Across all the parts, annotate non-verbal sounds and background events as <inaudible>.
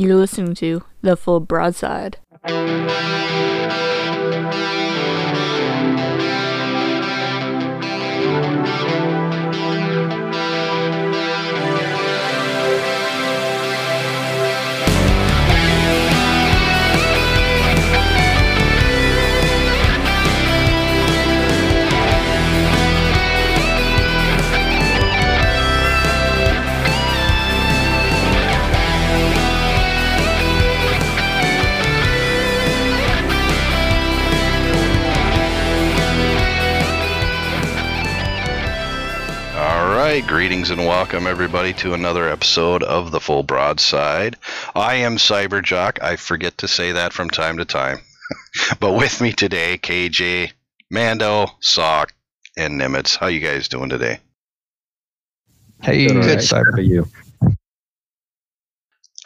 You're listening to The Full Broadside. Right, greetings and welcome everybody to another episode of the Full Broadside. I am Cyberjock. I forget to say that from time to time. <laughs> but with me today, KJ, Mando, Sock, and Nimitz. How you guys doing today? Hey, Good, all good right. cyber. How you? <sighs>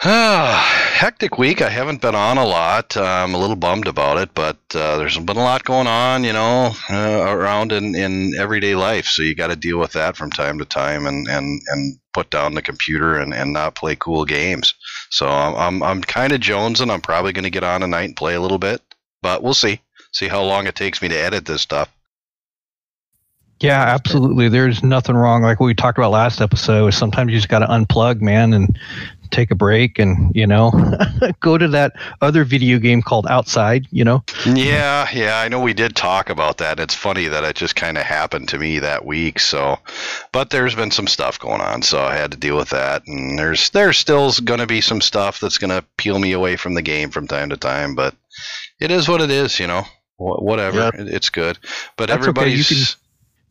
Ah, <laughs> hectic week. I haven't been on a lot. I'm a little bummed about it, but uh, there's been a lot going on, you know, uh, around in, in everyday life. So you got to deal with that from time to time, and, and, and put down the computer and, and not play cool games. So I'm I'm, I'm kind of jonesing. I'm probably going to get on tonight and play a little bit, but we'll see. See how long it takes me to edit this stuff. Yeah, absolutely. There's nothing wrong. Like we talked about last episode, sometimes you just got to unplug, man, and take a break and, you know, <laughs> go to that other video game called Outside, you know? Yeah, yeah, I know we did talk about that. It's funny that it just kind of happened to me that week. So, but there's been some stuff going on, so I had to deal with that. And there's there's still going to be some stuff that's going to peel me away from the game from time to time. But it is what it is, you know. Wh- Whatever, Yeah. It- it's good. But That's okay.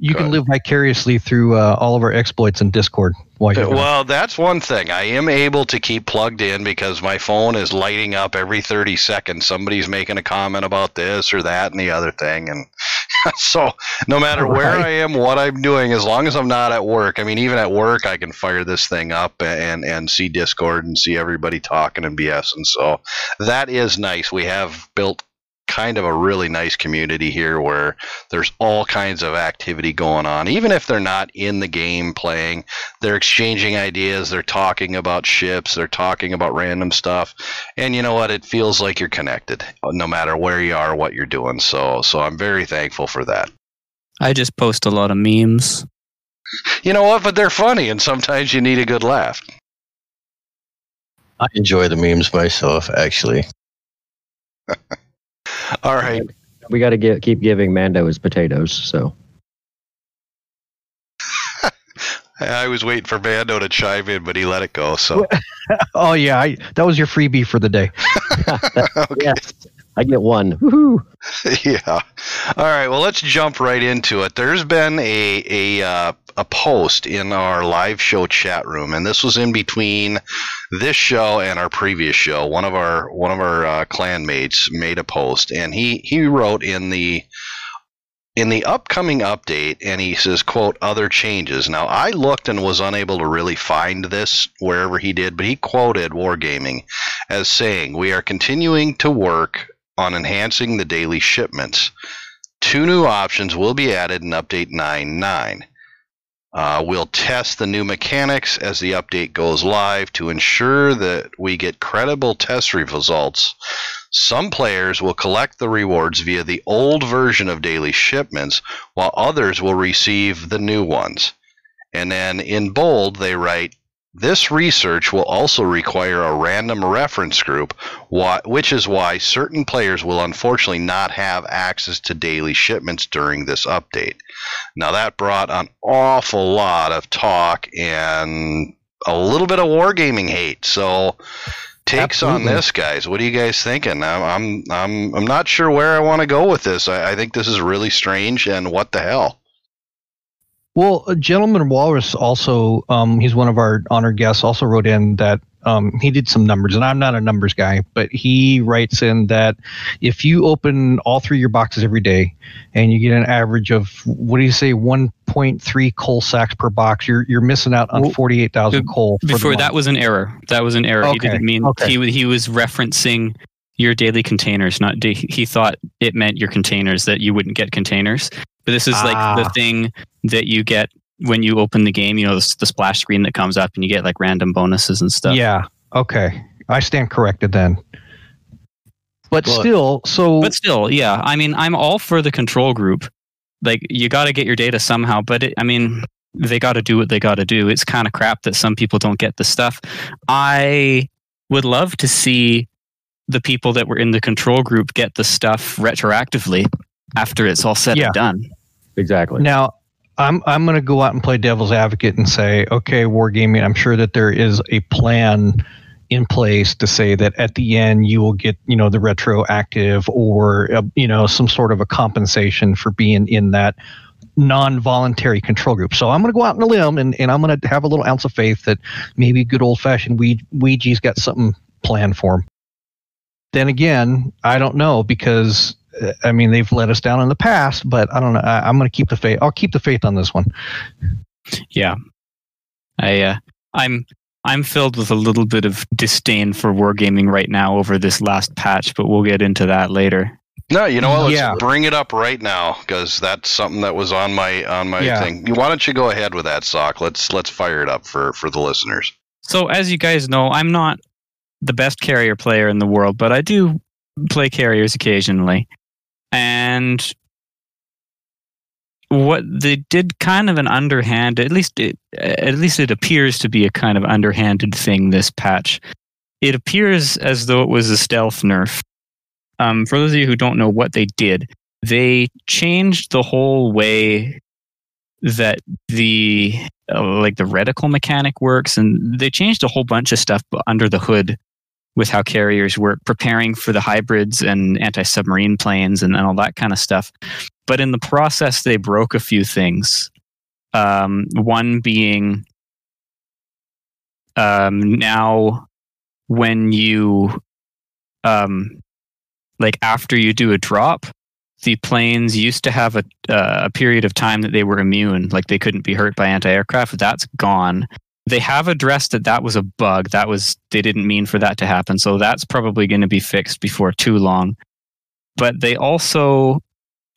You Go can ahead. live vicariously through uh, all of our exploits in Discord while you're Well, that's one thing. I am able to keep plugged in because my phone is lighting up every 30 seconds. Somebody's making a comment about this or that and the other thing. And <laughs> so, no matter where I am, what I'm doing, as long as I'm not at work, I mean, even at work, I can fire this thing up and, and see Discord and see everybody talking and BS. And so, that is nice. We have built kind of a really nice community here where there's all kinds of activity going on. Even if they're not in the game playing they're exchanging ideas they're talking about ships they're talking about random stuff. And you know what? It feels like you're connected no matter where you are what you're doing. So so i'm very thankful for that. I just post a lot of memes. you know what? But they're funny and sometimes you need a good laugh. I enjoy the memes myself, actually. <laughs> all right We got to keep giving Mando his potatoes. So <laughs> i was waiting for mando to chime in but he let it go so <laughs> Oh, yeah. I, that was your freebie for the day. <laughs> yes, I get one. Woohoo! yeah. All right. Well, let's jump right into it. There's been a a uh, a post in our live show chat room, and this was in between this show and our previous show. One of our one of our uh, clan mates made a post, and he he wrote in the in the upcoming update and he says quote other changes now i looked and was unable to really find this wherever he did but he quoted wargaming as saying we are continuing to work on enhancing the daily shipments. Two new options will be added in Update 9.9. Uh, we'll test the new mechanics as the update goes live to ensure that we get credible test results. Some players will collect the rewards via the old version of daily shipments, while others will receive the new ones. And then in bold, they write this research will also require a random reference group, which is why certain players will unfortunately not have access to daily shipments during this update. Now, that brought an awful lot of talk and a little bit of wargaming hate. So, takes on this, guys. What are you guys thinking? I'm I'm I'm, I'm not sure where I want to go with this. I, I think this is really strange, and what the hell? Well, uh, Gentleman Walrus also, um, he's one of our honored guests, also wrote in that um, he did some numbers, and I'm not a numbers guy, but he writes in that if you open all three of your boxes every day and you get an average of, what do you say, 1.3 coal sacks per box, you're, you're missing out on 48,000 coal. for Before that was an error. That was an error. He didn't mean okay. he he was referencing your daily containers. Not he thought it meant your containers that you wouldn't get containers. But this is like the Ah. thing that you get when you open the game. You know the, the splash screen that comes up and you get like random bonuses and stuff. Yeah. Okay. I stand corrected then. But Well- still, so But still, yeah. I mean, I'm all for the control group. Like, you got to get your data somehow. But it, I mean, they got to do what they got to do. It's kind of crap that some people don't get the stuff. I would love to see the people that were in the control group get the stuff retroactively after it's all said Yeah. and done. Exactly. Now, I'm I'm going to go out and play devil's advocate and say, okay, wargaming. I'm sure that there is a plan in place to say that at the end you will get you know the retroactive or uh, you know some sort of a compensation for being in that non-voluntary control group. So I'm going to go out on a limb and, and I'm going to have a little ounce of faith that maybe good old-fashioned Ouija- Ouija's got something planned for him. Then again, I don't know because I mean they've let us down in the past, but I don't know. I, I'm going to keep the faith. I'll keep the faith on this one. Yeah, I uh, I'm I'm filled with a little bit of disdain for wargaming right now over this last patch, but we'll get into that later. No, you know what? Let's Yeah. bring it up right now because that's something that was on my on my Yeah. thing. Why don't you go ahead with that, Sock? Let's let's fire it up for for the listeners. So, as you guys know, I'm not the best carrier player in the world, but I do play carriers occasionally. And what they did kind of an underhand, at least it, at least it appears to be a kind of underhanded thing this patch. It appears as though it was a stealth nerf. Um, for those of you who don't know what they did, they changed the whole way that the uh, like the reticle mechanic works and they changed a whole bunch of stuff under the hood with how carriers work preparing for the hybrids and anti-submarine planes and, and all that kind of stuff but in the process they broke a few things um, one being um, now when you um, like after you do a drop the planes used to have a, uh, a period of time that they were immune, like they couldn't be hurt by anti-aircraft. That's gone. They have addressed that that was a bug. That was they didn't mean for that to happen. So that's probably going to be fixed before too long. But they also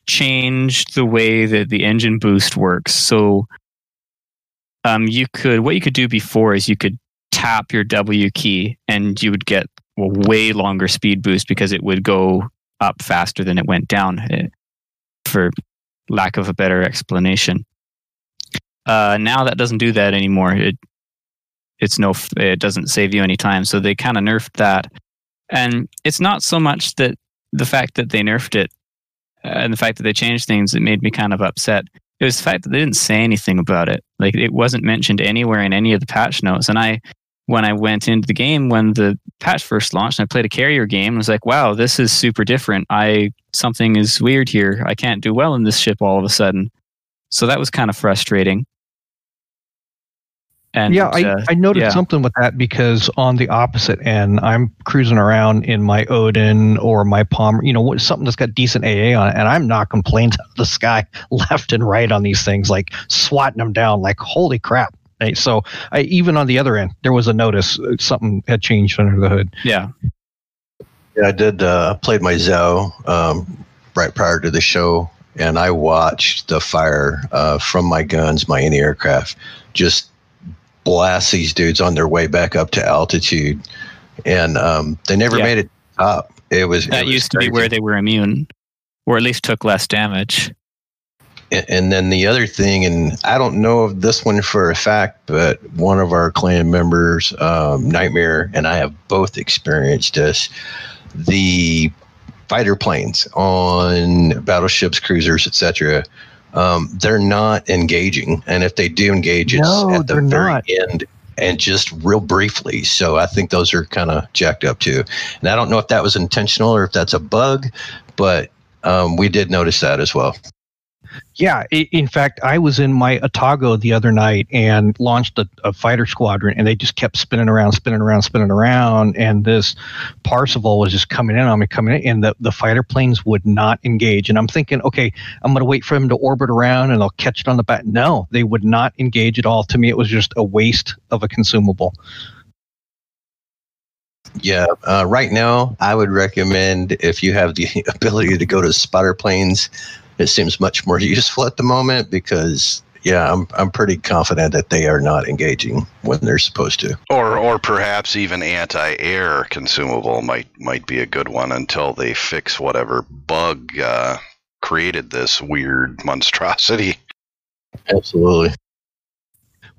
changed the way that the engine boost works. So um, you could what you could do before is you could tap your W key and you would get a way longer speed boost because it would go up faster than it went down, eh, for lack of a better explanation. Uh, now that doesn't do that anymore. It it's no, it doesn't save you any time. So they kind of nerfed that, and it's not so much that the fact that they nerfed it uh, and the fact that they changed things that made me kind of upset. It was the fact that they didn't say anything about it. Like it wasn't mentioned anywhere in any of the patch notes. And I, when I went into the game when the patch first launched, and I played a carrier game, I was like, "Wow, this is super different. I something is weird here. I can't do well in this ship all of a sudden." So that was kind of frustrating. And yeah, I, uh, I noticed yeah. something with that because on the opposite end, I'm cruising around in my Odin or my Palmer, you know, something that's got decent AA on it, and I'm not complaining <laughs> out of the sky <laughs> left and right on these things, like swatting them down, like holy crap. Right? So I, even on the other end, there was a notice uh, something had changed under the hood. yeah, Yeah, I did. Uh, played my Zoe um, right prior to the show, and I watched the fire uh, from my guns, my anti-aircraft, just blast these dudes on their way back up to altitude, and um, they never Yeah. made it up. It was it that was used to be where they were immune, or at least took less damage. And- And then the other thing, and I don't know of this one for a fact, but one of our clan members, um, Nightmare, and I have both experienced this. The fighter planes on battleships, cruisers, etc. Um, they're not engaging, and if they do engage, it's No, at the very not. end and just real briefly. So I think those are kind of jacked up too. And I don't know if that was intentional or if that's a bug, but um, we did notice that as well. Yeah, in fact, I was in my Atago the other night and launched a, a fighter squadron, and they just kept spinning around, spinning around, spinning around, and this Parseval was just coming in on me, coming in, and the, the fighter planes would not engage. And I'm thinking, okay, I'm going to wait for them to orbit around, and I'll catch it on the back. No, they would not engage at all. To me, it was just a waste of a consumable. Yeah, uh, right now I would recommend if you have the <laughs> ability to go to spotter planes, it seems much more <laughs> useful at the moment because yeah, I'm I'm pretty confident that they are not engaging when they're supposed to. Or, or perhaps even anti-air consumable might might be a good one until they fix whatever bug uh, created this weird monstrosity. Absolutely.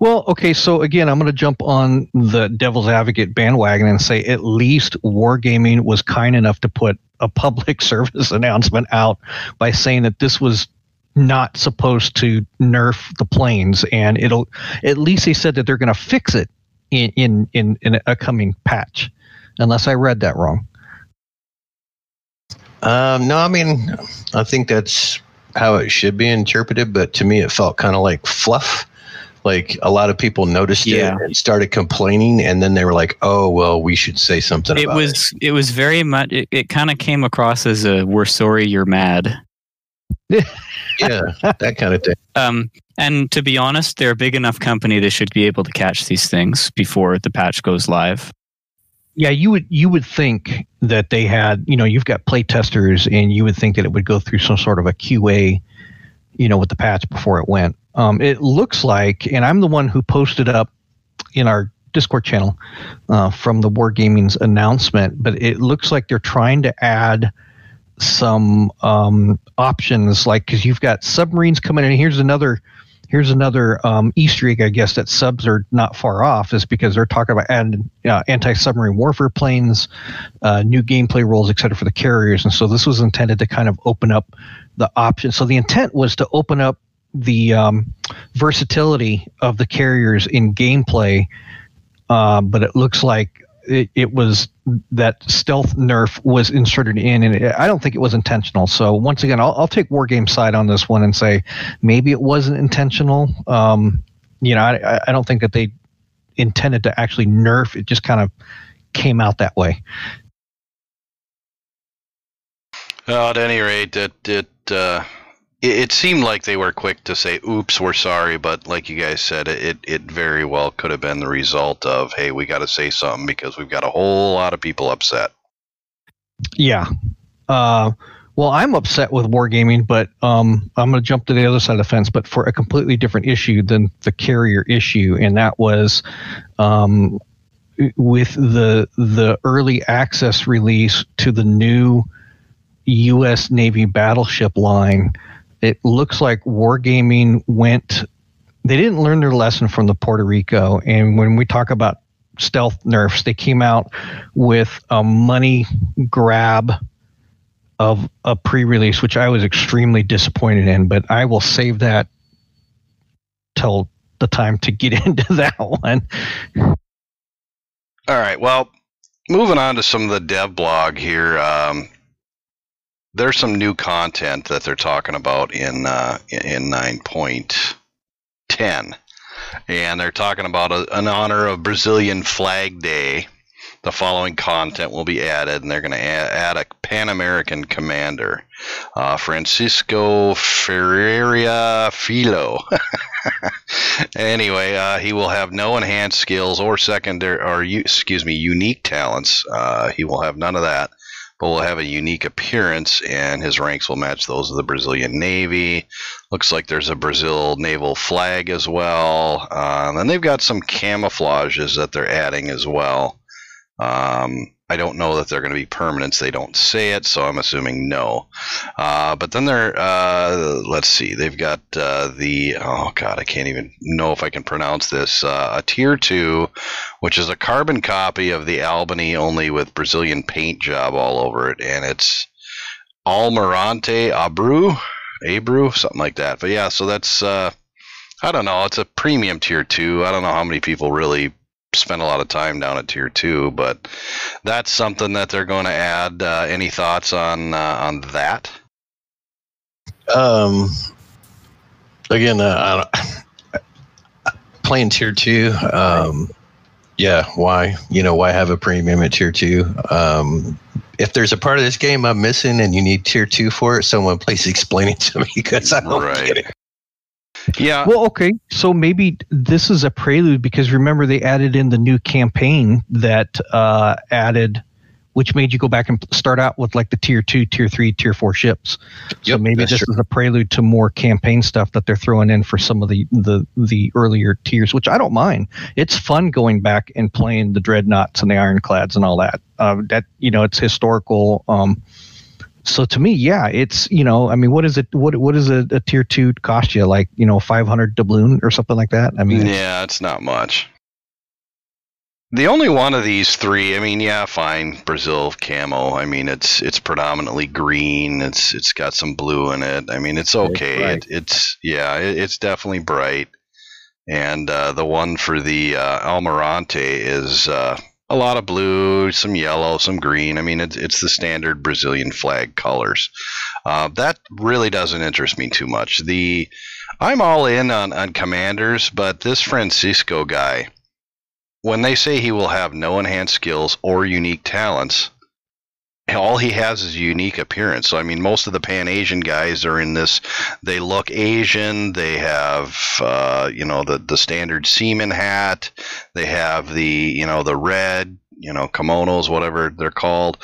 Well, okay, so again, I'm going to jump on the devil's advocate bandwagon and say at least Wargaming was kind enough to put a public <laughs> service announcement out by saying that this was not supposed to nerf the planes, and it'll at least they said that they're going to fix it in, in in in a coming patch, unless I read that wrong. Um, no, I mean, I think that's how it should be interpreted, but to me, it felt kind of like fluff. Like a lot of people noticed Yeah. it and started complaining, and then they were like, "Oh, well, we should say something." It about was it was very much it, it kind of came across as a we're sorry you're mad. <laughs> yeah, that kind of thing. Um, and to be honest, they're a big enough company they should be able to catch these things before the patch goes live. Yeah, you would you would think that they had, you know, you've got play testers and you would think that it would go through some sort of a QA, you know, with the patch before it went. Um, it looks like, and I'm the one who posted up in our Discord channel uh, from the Wargaming's announcement, but it looks like they're trying to add some um, options, like because you've got submarines coming in. Here's another here's another um, Easter egg, I guess, that subs are not far off, is because they're talking about adding uh, anti-submarine warfare planes, uh, new gameplay rules, et cetera, for the carriers. And so this was intended to kind of open up the option. So the intent was to open up the um, versatility of the carriers in gameplay, uh, but it looks like it, it was that stealth nerf was inserted in, and it, I don't think it was intentional. So once again, I'll, I'll take Wargame side on this one and say maybe it wasn't intentional. Um, you know, I, I- I don't think that they intended to actually nerf. It just kind of came out that way. Well, at any rate, it it, uh, it it seemed like they were quick to say, "Oops, we're sorry," but like you guys said, it it very well could have been the result of, "Hey, we got to say something because we've got a whole lot of people upset." Yeah. Uh, well, I'm upset with wargaming, but um, I'm going to jump to the other side of the fence, but for a completely different issue than the carrier issue, and that was um, with the the early access release to the new U.S. Navy battleship line. It looks like wargaming went. They didn't learn their lesson from the Puerto Rico, and when we talk about stealth nerfs, they came out with a money grab of a pre-release, which I was extremely disappointed in. But I will save that till the time to get <laughs> into that one. All right. Well, moving on to some of the dev blog here. Um, there's some new content that they're talking about in uh, in nine point ten, and they're talking about a, in honor of Brazilian Flag Day. The following content will be added, and they're going to add, add a Pan American commander, uh, Francisco Ferreira Filo. <laughs> anyway, uh, he will have no enhanced skills or secondary, or excuse me, unique talents. Uh, he will have none of that, but will have a unique appearance, and his ranks will match those of the Brazilian Navy. Looks like there's a Brazil naval flag as well. Uh, and they've got some camouflages that they're adding as well. Um, I don't know that they're going to be permanents. They don't say it, so I'm assuming no. Uh, but then they're, uh, let's see, they've got uh, the, oh God, I can't even know if I can pronounce this, uh, a tier two, which is a carbon copy of the Albany, only with Brazilian paint job all over it. And it's Almirante Abreu, Abreu, something like that. But yeah, so that's, uh, I don't know, it's a premium tier two. I don't know how many people really spend a lot of time down at tier two, but that's something that they're going to add. Uh, any thoughts on uh, on that? Um, again, uh, I don't, <laughs> playing tier two. Um, yeah, why? You know, why have a premium at tier two? Um, if there's a part of this game I'm missing and you need tier two for it, someone please <laughs> explain it to me because I don't Right. get it. Yeah, Well, okay, so maybe this is a prelude because remember they added in the new campaign that uh, added which made you go back and start out with like the tier two, tier three, tier four ships. So Yep, maybe this true. is a prelude to more campaign stuff that they're throwing in for some of the the the earlier tiers, which I don't mind. It's fun going back and playing the dreadnoughts and the ironclads and all that. Uh, that you know, it's historical. Um, so to me, yeah, it's you know, I mean, what is it? What what is a, a tier two cost you? Like you know, five hundred doubloon or something like that. I mean, yeah, it's not much. The only one of these three, I mean, yeah, fine, Brazil camo. I mean, it's it's predominantly green. It's it's got some blue in it. I mean, it's okay. bright. It, it's yeah, it, it's definitely bright. And uh, the one for the uh, Almirante is uh, a lot of blue, some yellow, some green. I mean, it's it's the standard Brazilian flag colors. Uh, that really doesn't interest me too much. The I'm all in on, on commanders, but this Francisco guy, when they say he will have no enhanced skills or unique talents, all he has is a unique appearance. So I mean, most of the Pan Asian guys are in this. They look Asian. They have, uh, you know, the the standard seaman hat. They have the, you know, the red, you know, kimonos, whatever they're called.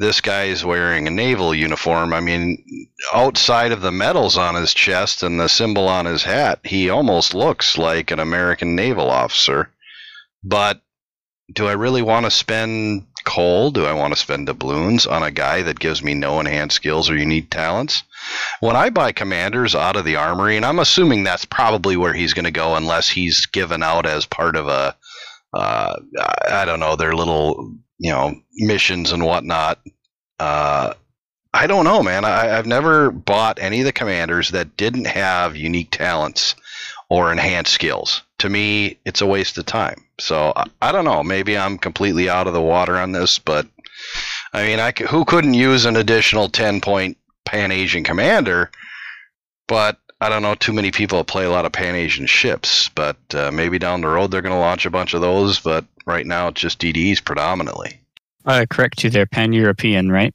This guy is wearing a naval uniform. I mean, outside of the medals on his chest and the symbol on his hat, he almost looks like an American naval officer. But do I really want to spend coal? Do I want to spend doubloons on a guy that gives me no enhanced skills or unique talents? When I buy commanders out of the armory, and I'm assuming that's probably where he's going to go unless he's given out as part of a, uh, I don't know, their little, you know, missions and whatnot. Uh, I don't know, man. I, I've never bought any of the commanders that didn't have unique talents or enhanced skills. To me, it's a waste of time. So I, I don't know. Maybe I'm completely out of the water on this, but I mean, I who couldn't use an additional ten point Pan Asian commander? But I don't know. Too many people play a lot of Pan Asian ships. But uh, maybe down the road they're going to launch a bunch of those. But right now it's just DDs predominantly. Uh, correct you there, Pan European, right?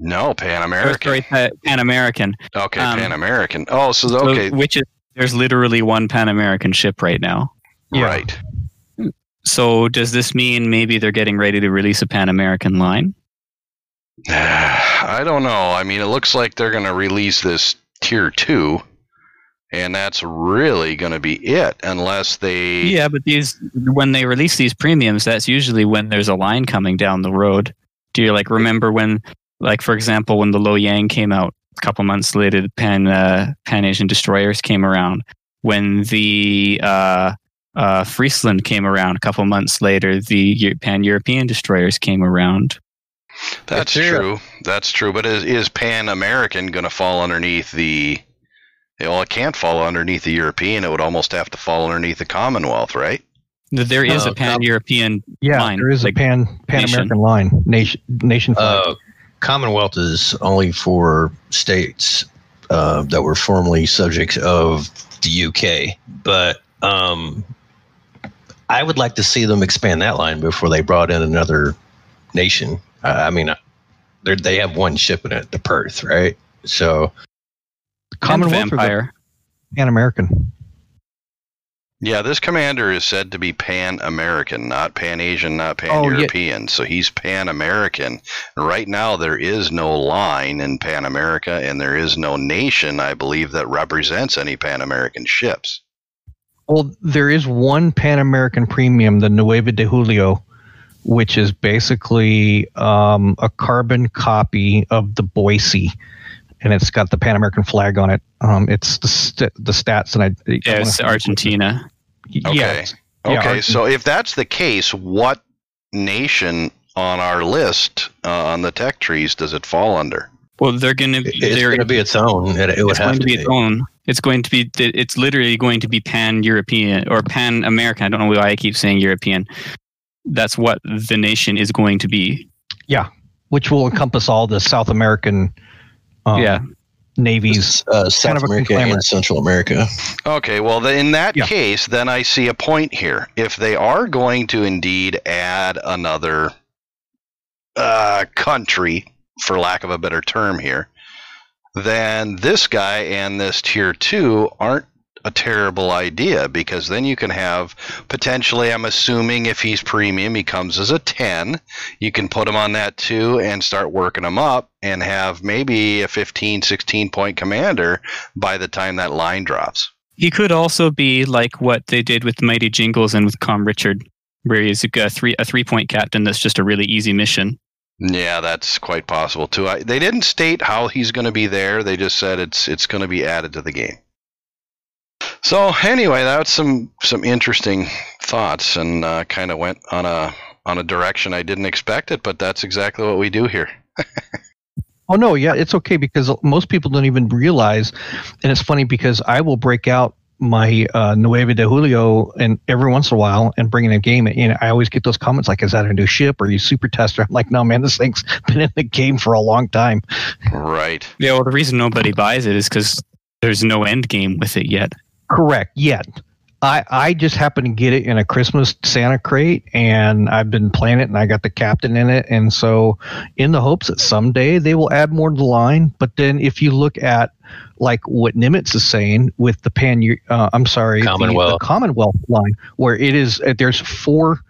No, Pan American. sorry, Pan American. Okay, um, Pan American. Oh, so So, okay, which is there's literally one Pan American ship right now. Yeah. right. So does this mean maybe they're getting ready to release a Pan American line? <sighs> I don't know. I mean, it looks like they're going to release this tier two, and that's really going to be it, unless they. Yeah, but these when they release these premiums, that's usually when there's a line coming down the road. Do you like remember when, like for example, when the Lo Yang came out a couple months later, the Pan uh, Pan Asian destroyers came around. When the uh, uh, Friesland came around a couple months later, the Pan European destroyers came around. That's true. true. That's true. But is, is Pan American going to fall underneath the? Well, it can't fall underneath the European. It would almost have to fall underneath the Commonwealth, right? There is No, a Pan European. Yeah, line, there is like a pan Pan American line nation nation flag. Uh, Commonwealth is only for states uh, that were formerly subjects of the UK, but um, I would like to see them expand that line before they brought in another nation. Uh, I mean, they they have one ship in it, the Perth, right? So Commonwealth or the Vampire. Pan American. Yeah, this commander is said to be Pan American, not Pan Asian, not Pan Oh, yeah. European. So he's Pan American. Right now, there is no line in Pan America, and there is no nation, I believe, that represents any Pan American ships. Well, there is one Pan American premium, the Nueve de Julio, which is basically um, a carbon copy of the Boise, and it's got the Pan American flag on it. Um, it's the st- the stats, and I I Yeah, it's Argentina. Okay. Yeah, Yeah, Okay, so if that's the case, what nation on our list uh, on the tech trees does it fall under? Well, they're going to. it- it's going to be its own. It, it would it's have going to to be be. its own. It's going to be. It's literally going to be pan European or pan American. I don't know why I keep saying European. That's what the nation is going to be. Yeah, which will encompass all the South American um, Yeah. Navies. uh, South kind of America conglomerate. and Central America. Okay, well, in that Yeah. case, then I see a point here. If they are going to indeed add another uh, country, for lack of a better term here, then this guy and this tier two aren't a terrible idea because then you can have potentially I'm assuming if he's premium he comes as a 10 you can put him on that too and start working him up and have maybe a 15 16 point commander by the time that line drops. He could also be like what they did with Mighty Jingles and with Com Richard, where he's a three a three point captain that's just a really easy mission. yeah that's quite possible too. I, they didn't state how he's going to be there they just said it's it's going to be added to the game so anyway that's some some interesting thoughts and uh, kind of went on a on a direction i didn't expect it but that's exactly what we do here Oh no, yeah, it's okay because most people don't even realize, and it's funny because I will break out my uh, Nueve de Julio and every once in a while and bring in a game, and I always get those comments like, "Is that a new ship? Or are you super tester?" I'm like, "No, man, this thing's <laughs> been in the game for a long time." right Yeah, well, the reason nobody buys it is because there's no end game with it yet. Correct. Yet. I, I just happened to get it in a Christmas Santa crate and I've been playing it and I got the captain in it. And so, in the hopes that someday they will add more to the line. But then, if you look at like what Nimitz is saying with the pan, uh, I'm sorry, the- Commonwealth. the, Commonwealth line, where it is, uh, there's four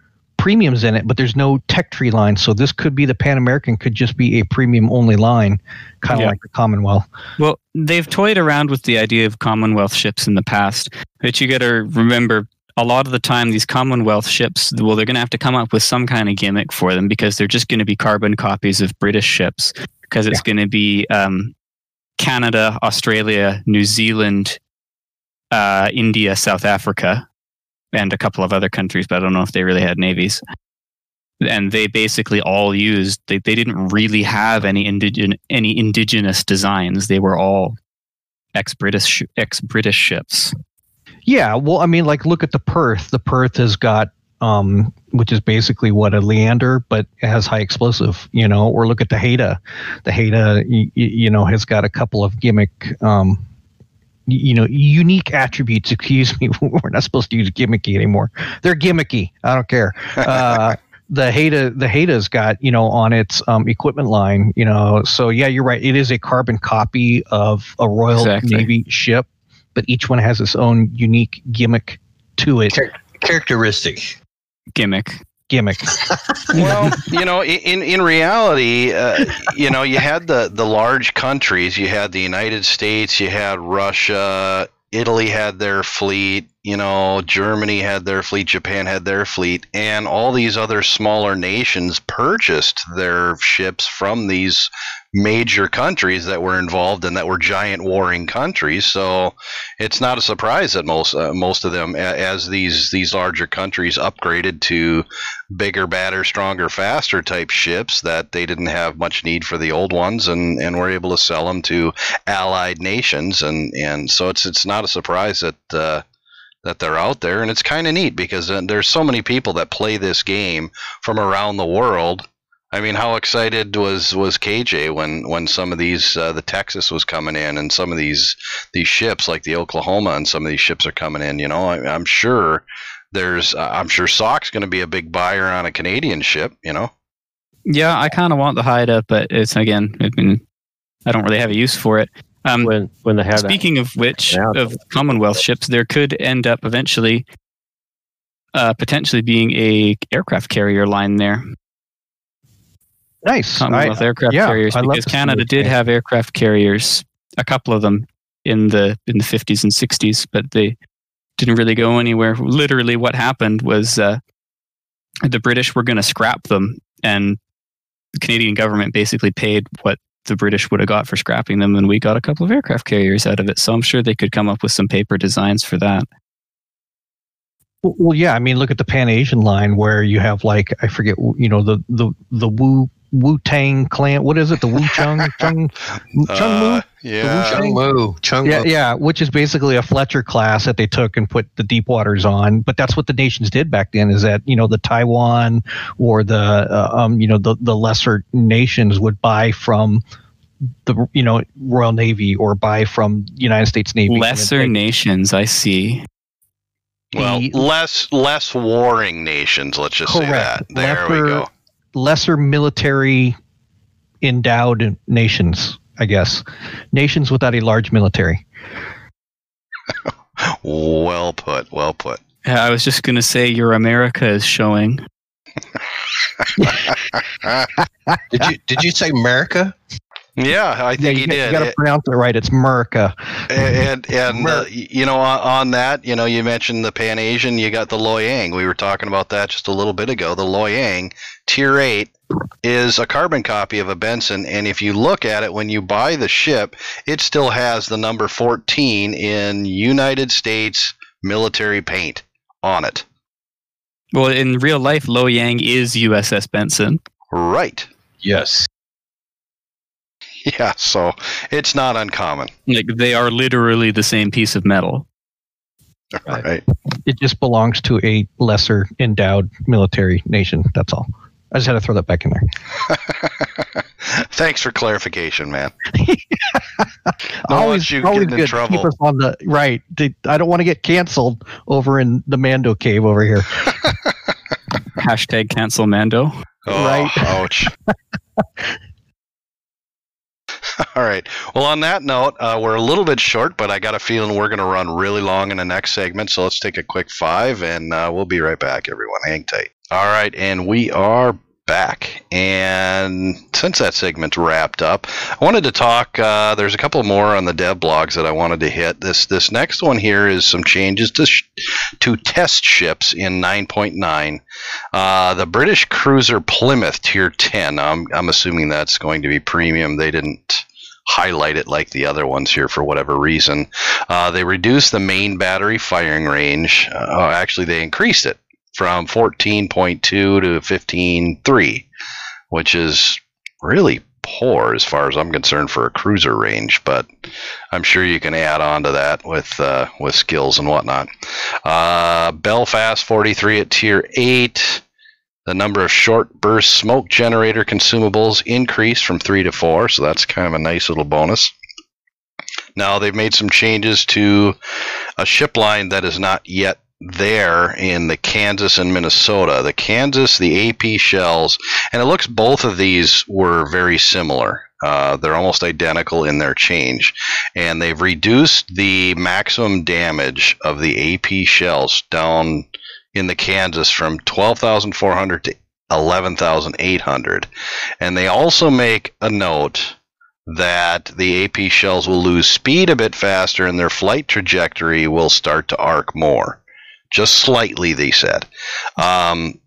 premiums in it, but there's no tech tree line. So, this could be the Pan American, could just be a premium only line, kind of Yeah. like the Commonwealth. Well, they've toyed around with the idea of Commonwealth ships in the past, but you got to remember a lot of the time these Commonwealth ships, well, they're going to have to come up with some kind of gimmick for them because they're just going to be carbon copies of British ships because it's going to be um, Canada, Australia, New Zealand, uh, India, South Africa, and a couple of other countries, but I don't know if they really had navies. And they basically all used. They, they didn't really have any indigen, any indigenous designs. They were all ex British ex British ships. Yeah, well, I mean, like, look at the Perth. The Perth has got, um, which is basically what a Leander, but it has high explosive, you know. Or look at the Haida. The Haida, y- y- you know, has got a couple of gimmick, um, you know, unique attributes. <laughs> Excuse me, we're not supposed to use gimmicky anymore. They're gimmicky. I don't care. <laughs> Uh, the Haida, the Haida's got, you know, on its um, equipment line, you know. So yeah, you're right. It is a carbon copy of a Royal Exactly. Navy ship but each one has its own unique gimmick to it. Char- characteristic. Gimmick. Gimmick. <laughs> well, <laughs> you know, in in reality, uh, you know, you had the the large countries. You had the United States. You had Russia. Italy had their fleet. You know, Germany had their fleet. Japan had their fleet, and all these other smaller nations purchased their ships from these major countries that were involved and that were giant warring countries. So it's not a surprise that most uh, most of them, as these these larger countries upgraded to bigger, badder, stronger, faster type ships that they didn't have much need for the old ones and, and were able to sell them to allied nations and, and so it's it's not a surprise that uh, that they're out there and it's kind of neat because uh, there's so many people that play this game from around the world. I mean, how excited was was KJ when when some of these uh, the Texas was coming in and some of these these ships like the Oklahoma and some of these ships are coming in. You know, I, I'm sure there's uh, I'm sure Sock's going to be a big buyer on a Canadian ship. You know. Yeah, I kind of want the Haida, but it's again, I mean, I don't really have a use for it. Um, when when they have that. Speaking of which, Yeah. of Commonwealth ships, there could end up eventually, uh, potentially being a aircraft carrier line there. Nice. Commonwealth I- aircraft yeah, carriers, because Canada did have aircraft carriers, a couple of them in the in the fifties and sixties, but they didn't really go anywhere. Literally, what happened was uh, the British were going to scrap them, and the Canadian government basically paid what the British would have got for scrapping them, and we got a couple of aircraft carriers out of it. So I'm sure they could come up with some paper designs for that. Well, yeah. I mean, look at the Pan Asian line where you have like I forget, you know, the the the Wu Wu Tang clan. What is it? The Wu <laughs> Chung Chung Chung Mu. Uh, yeah. Chung- Chung Wu. Chung Yeah, yeah, which is basically a Fletcher class that they took and put the deep waters on. But that's what the nations did back then. Is that you know the Taiwan or the uh, um you know the the lesser nations would buy from the you know Royal Navy or buy from United States Navy. Lesser And nations, I see. Well, the- less less warring nations. Let's just say that. Correct. There we go. Lesser military endowed nations. I guess nations without a large military. <laughs> Well put. Well put. I was just gonna say your America is showing. <laughs> Did you did you say America? Yeah, I Yeah, think you, he got- you got to pronounce it right. It's Murica. and and uh, you know on, on that you know you mentioned the pan asian you got the loyang we were talking about that just a little bit ago the loyang tier 8 is a carbon copy of a benson and if you look at it when you buy the ship it still has the number 14 in united states military paint on it Well, in real life, Lo Yang is USS Benson. right Yes. <laughs> yeah so it's not uncommon Like they are literally the same piece of metal. Right. right It just belongs to a lesser endowed military nation. That's all. I just had to throw that back in there. <laughs> thanks for clarification man <laughs> No, always, you always get in trouble. Keep us on the right. I don't want to get canceled over in the Mando cave over here. Hashtag cancel Mando. Oh, Right. ouch. <laughs> All right. Well, on that note, uh, we're a little bit short, but I got a feeling we're going to run really long in the next segment. So let's take a quick five, and uh, we'll be right back, everyone. Hang tight. All right. And we are back. And since that segment's wrapped up, I wanted to talk. Uh, there's a couple more on the dev blogs that I wanted to hit. This this next one here is some changes to sh- to test ships in 9.9. Uh, the British cruiser Plymouth Tier 10. I'm, I'm assuming that's going to be premium. They didn't highlight it like the other ones here for whatever reason. Uh, they reduced the main battery firing range. Uh, actually, they increased it from 14.2 to 15.3, which is really poor as far as I'm concerned for a cruiser range. But I'm sure you can add on to that with uh, with skills and whatnot. Uh, Belfast 43 at tier 8. The number of short burst smoke generator consumables increased from 3 to 4, so that's kind of a nice little bonus. Now they've made some changes to a ship line that is not yet there in the Kansas and Minnesota. The Kansas, the AP shells, and it looks both of these were very similar. Uh, they're almost identical in their change and they've reduced the maximum damage of the AP shells down in the Kansas from 12,400 to 11,800. And they also make a note that the AP shells will lose speed a bit faster and their flight trajectory will start to arc more. Just slightly, they said. Um,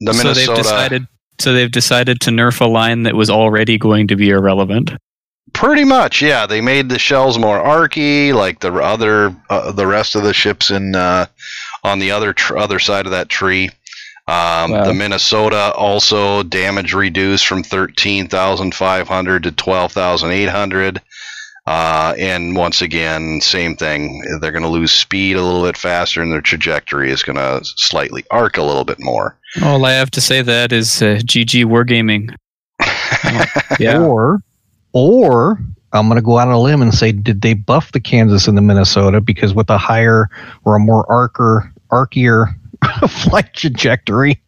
the so Minnesota. they've decided. So they've decided to nerf a line that was already going to be irrelevant. Pretty much, yeah. They made the shells more arky, like the other, uh, the rest of the ships in uh, on the other tr- other side of that tree. Um, Wow. The Minnesota also damage reduced from thirteen thousand five hundred to twelve thousand eight hundred. Uh, and once again, same thing. They're going to lose speed a little bit faster, and their trajectory is going to slightly arc a little bit more. All I have to say that is uh, GG Wargaming. <laughs> Yeah. Or, or I'm going to go out on a limb and say, did they buff the Kansas and the Minnesota because with a higher or a more arcer, arcier <laughs> flight trajectory,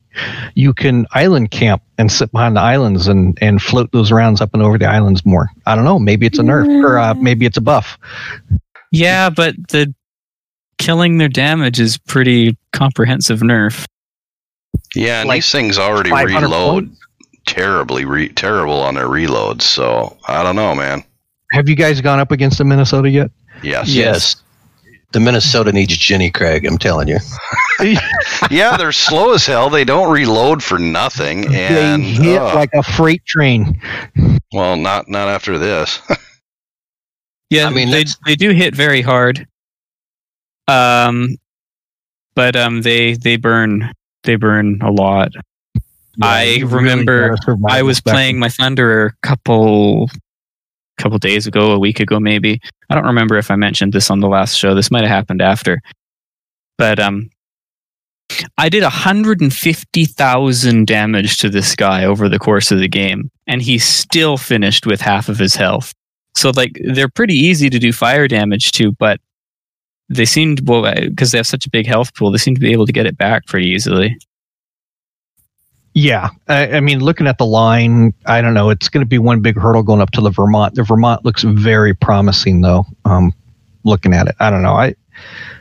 you can island camp and sit behind the islands and, and float those rounds up and over the islands more. I don't know. Maybe it's a nerf or uh, maybe it's a buff. Yeah, but the killing their damage is pretty comprehensive nerf. Yeah, and Like these things already reload points. terribly, re- terrible on their reloads. So I don't know, man. Have you guys gone up against the Minnesota yet? Yes. Yes. The Minnesota needs Jenny Craig, I'm telling you. <laughs> yeah, they're slow as hell. They don't reload for nothing, and they hit ugh, like a freight train. well, not not after this. <laughs> Yeah, I mean, they they do hit very hard. Um, but um, they they burn they burn a lot. I remember gotta I was playing my Thunderer a couple couple days ago, a week ago maybe. I don't remember if I mentioned this on the last show. This might have happened after. But um I did 150,000 damage to this guy over the course of the game and he still finished with half of his health. So like they're pretty easy to do fire damage to, but they seem to, well because they have such a big health pool, they seem to be able to get it back pretty easily. Yeah, I, I mean, looking at the line, I don't know. It's going to be one big hurdle going up to the Vermont. The Vermont looks very promising, though. Um, looking at it, I don't know. I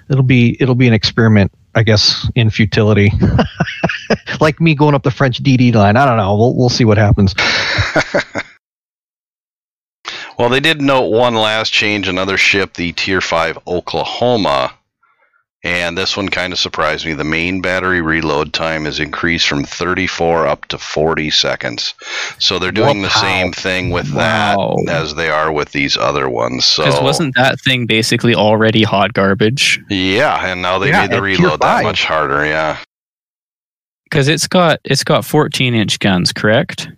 it'll be it'll be an experiment, I guess, in futility. <laughs> like me going up the French DD line. I don't know. We'll we'll see what happens. <laughs> well, they did note one last change. Another ship, the Tier Five Oklahoma, and this one kind of surprised me. The main battery reload time is increased from 34 up to 40 seconds. So they're doing the same thing with Wow. that as they are with these other ones. So Because wasn't that thing basically already hot garbage? yeah, and now they Yeah, made the reload that much harder. Yeah. Because it's got it's got 14 inch guns, correct?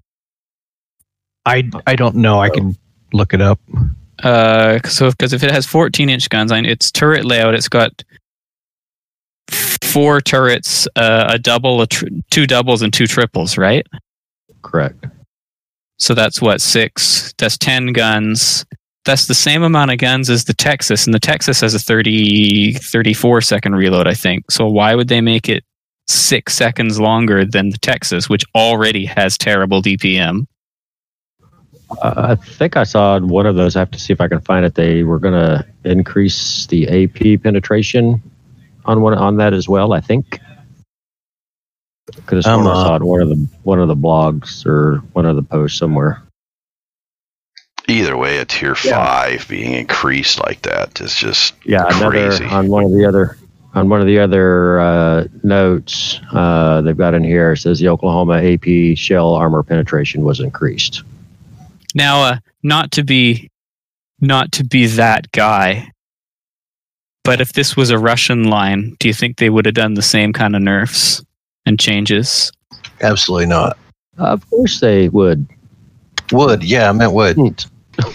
I I don't know. I can look it up. Uh, so because if it has 14 inch guns, I its turret layout, it's got four turrets, uh, a double, a tr- two doubles, and two triples, right? Correct. So that's what six. That's 10 guns. That's the same amount of guns as the Texas, and the Texas has a 30, 34 second reload, I think. So why would they make it six seconds longer than the Texas, which already has terrible DPM? Uh, I think I saw one of those. I have to see if I can find it. They were going to increase the AP penetration on one on that as well. I think. Because I I'm, uh, saw it in one of the one of the blogs or one of the posts somewhere. Either way, a tier Yeah. five being increased like that is just Yeah, Crazy. another on one of the other on one of the other uh, notes uh, they've got in here says the Oklahoma AP shell armor penetration was increased. Now, uh, not to be, not to be that guy, but if this was a Russian line, do you think they would have done the same kind of nerfs and changes? Absolutely not. Of course they would. Would, yeah, I meant would. <laughs>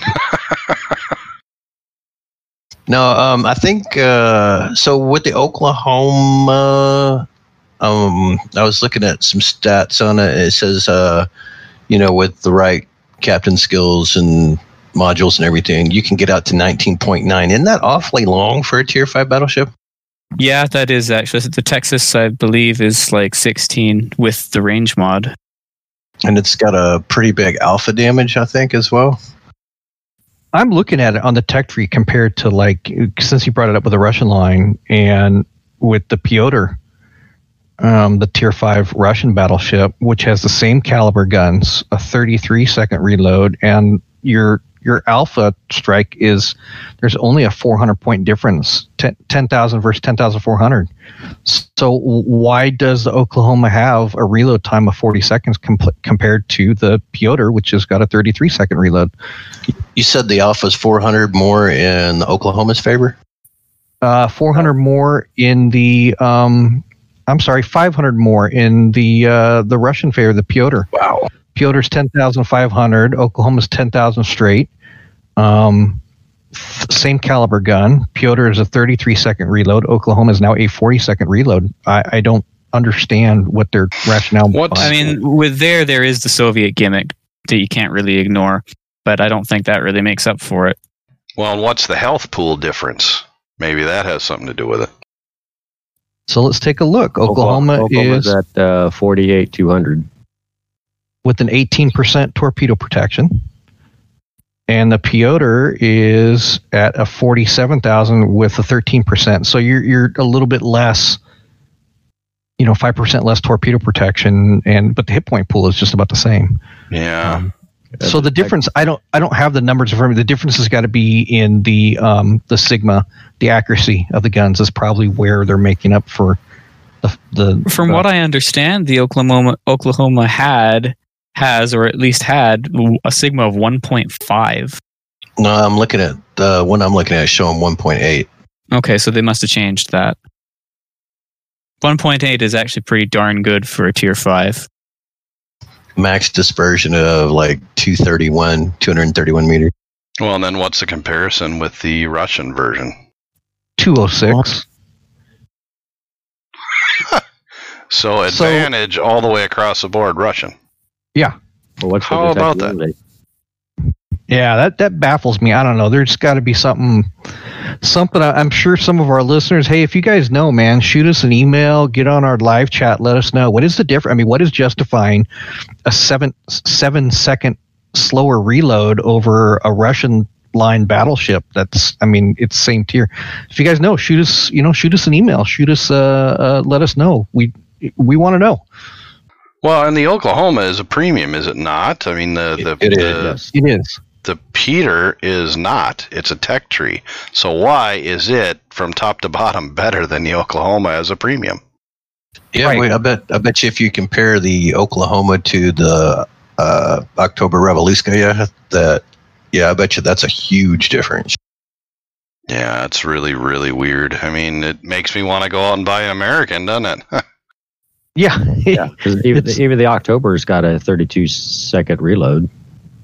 No, um, I think uh, so. With the Oklahoma, um, I was looking at some stats on it. It says, uh, you know, with the right captain skills and modules and everything, you can get out to 19.9. Isn't that awfully long for a tier five battleship? Yeah, that is actually the Texas. I believe is like 16 with the range mod. And it's got a pretty big alpha damage, I think, as well. I'm looking at it on the tech tree compared to like since you brought it up with the Russian line and with the Pyotr, um, the Tier Five Russian battleship, which has the same caliber guns, a 33 second reload, and your your Alpha strike is there's only a 400 point difference, 10 10,000 versus 10,400. So why does the Oklahoma have a reload time of 40 seconds compared to the Pyotr, which has got a 33 second reload? You said the alpha's 400 more in the Oklahoma's favor? uh, 400 more in the um, I'm sorry, 500 more in the uh, the Russian favor, the Pyotr. Wow. Pyotr's 10,500. Oklahoma's 10,000 straight. Um, f- same caliber gun. Pyotr is a 33 second reload. Oklahoma is now a 40 second reload. I, I don't understand what their rationale. What- behind I mean, with there, there is the Soviet gimmick that you can't really ignore, but I don't think that really makes up for it. well. and What's the health pool difference? Maybe that has something to do with it. so let's take a look. Oklahoma Oklahoma's is at uh, 48 200. With an 18% torpedo protection. And the Pyotr is at a 47,000 with a 13%. So you're, you're a little bit less, you know, 5% less torpedo protection. And, but the hit point pool is just about the same. Yeah. Um, so the difference, I don't, I don't have the numbers in front of me. The difference has got to be in the, um, the Sigma, the accuracy of the guns is probably where they're making up for the, the, From what I understand, the Oklahoma Oklahoma had has or at least had a sigma of 1.5. No, I'm looking at the one I'm looking at is showing 1.8. Okay, so they must have changed that. 1.8 is actually pretty darn good for a tier 5. Max dispersion of like 231, 231 meters. Well, and then what's the comparison with the Russian version? 206. <laughs> So So- advantage all the way across the board, Russian. Well, what's How about detectability? Yeah, that that baffles me. I don't know. There's got to be something, something. I- I'm sure some of our listeners. Hey, if you guys know, man, shoot us an email, get on our live chat, let us know what is the difference. I mean, what is justifying a seven seven second slower reload over a Russian line battleship. That's, I mean, it's same tier. If you guys know, shoot us, you know, shoot us an email, shoot us, uh, uh let us know. We we want to know. Well, and the Oklahoma is a premium, is it not? I mean, the the It- it the, Yes. It is. the Peter is not. It's a tech tree. So why is it from top to bottom better than the Oklahoma as a premium? Yeah, Right. wait, I bet I bet you if you compare the Oklahoma to the uh, October Revoluskaya, that yeah, I bet you that's a huge difference. Yeah, it's really really weird. I mean, it makes me want to go out and buy an American, doesn't it? <laughs> Yeah. <laughs> Yeah, even, It's- even the October's got a 32 second reload.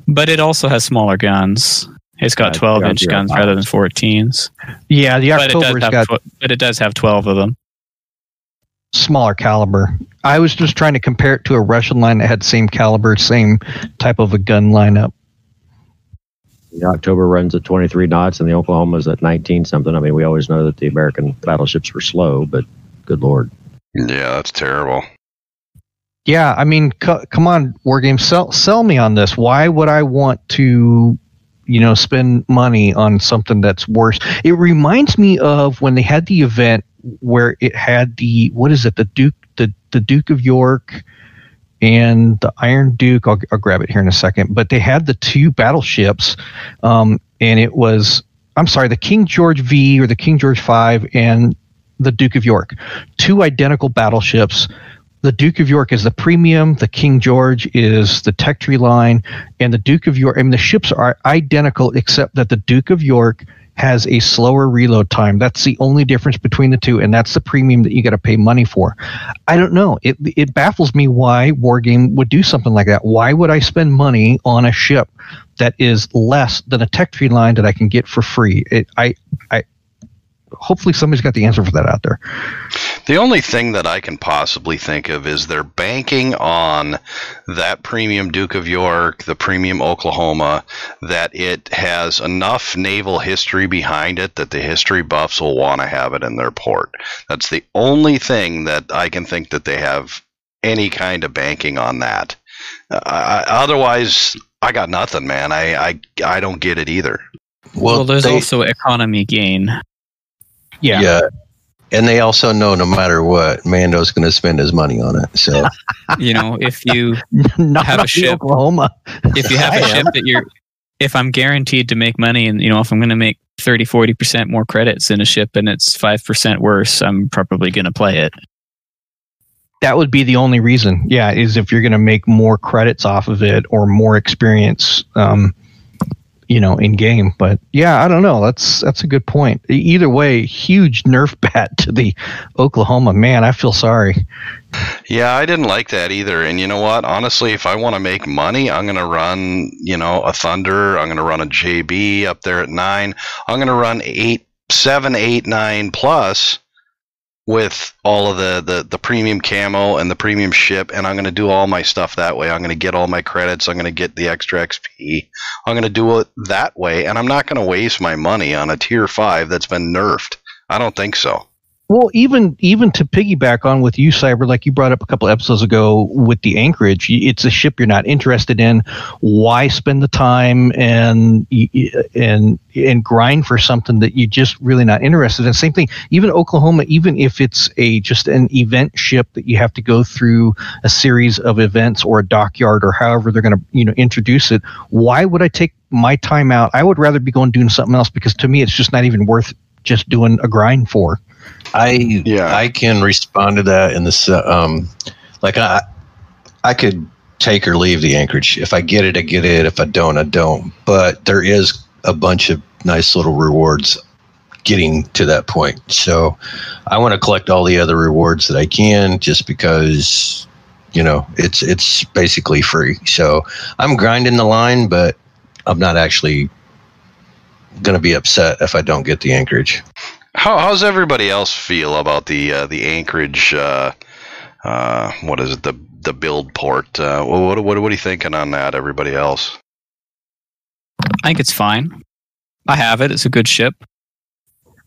But it also has smaller guns. It's got Uh, 12 yeah, inch guns rather than 14s. yeah. The But it, does October's have got tw- but it does have 12 of them. smaller caliber. I was just trying to compare it to a Russian line that had same caliber, same type of a gun lineup. The October runs at 23 knots and the Oklahoma's at 19 something. I mean, we always know that the American battleships were slow, but good lord. Yeah, that's terrible. Yeah, I mean, c- come on, War Games, sell sell me on this. Why would I want to, you know, spend money on something that's worse? It reminds me of when they had the event where it had the what is it, the Duke, the the Duke of York, and the Iron Duke. I'll, I'll grab it here in a second. But they had the two battleships, um, and it was I'm sorry, the King George V or the King George Five and the Duke of York, two identical battleships the Duke of York is the premium, the King George is the tech tree line, and the Duke of York. I mean, the ships are identical except that the Duke of York has a slower reload time. That's the only difference between the two, and that's the premium that you got to pay money for. I don't know. It it baffles me why Wargame would do something like that. Why would I spend money on a ship that is less than a tech tree line that I can get for free? It, I I hopefully somebody's got the answer for that out there. The only thing that I can possibly think of is they're banking on that premium Duke of York, the premium Oklahoma, that it has enough naval history behind it that the history buffs will want to have it in their port. That's the only thing that I can think that they have any kind of banking on that. Uh, I, otherwise, I got nothing, man. I, I I don't get it either. Well, there's they- also economy gain. Yeah. yeah. And they also know no matter what, Mando's going to spend his money on it. So <laughs> You know, if you <laughs> Have a ship. Oklahoma. if you have <laughs> a ship that you're if I'm guaranteed to make money and you know if I'm going to make 30 40% more credits in a ship and it's 5% worse, I'm probably going to play it. That would be the only reason. Yeah, is if you're going to make more credits off of it or more experience, um, you know, in game. But yeah, I don't know. That's that's a good point. Either way, huge nerf <laughs> bat to the Oklahoma. Man, I feel sorry. Yeah, I didn't like that either. And you know what? Honestly, if I want to make money, I'm going to run, you know, a Thunder. I'm going to run a JB up there at nine. I'm going to run eight, seven, eight, nine plus with all of the, the, the premium camo and the premium ship. And I'm going to do all my stuff that way. I'm going to get all my credits. I'm going to get the extra XP. I'm going to do it that way. And I'm not going to waste my money on a tier five that's been nerfed. I don't think so. Well, even even to piggyback on with you, Cyber, like you brought up a couple episodes ago with the Anchorage, it's a ship you're not interested in. Why spend the time and and and grind for something that you're just really not interested in? Same thing. Even Oklahoma, even if it's a just an event ship that you have to go through a series of events or a dockyard or however they're going to you know introduce it. Why would I take my time out? I would rather be going doing something else because to me, it's just not even worth just doing a grind for. I Yeah. I can respond to that in this um like I I could take or leave the Anchorage. If I get it, I get it. If I don't, I don't. But there is a bunch of nice little rewards getting to that point. So I want to collect all the other rewards that I can just because you know it's it's basically free. So I'm grinding the line, but I'm not actually going to be upset if I don't get the Anchorage. How how's everybody else feel about the uh, the Anchorage? Uh, uh, what is it? The the build port. Uh, what, what what are you thinking on that? Everybody else? I think it's fine. I have it. It's a good ship.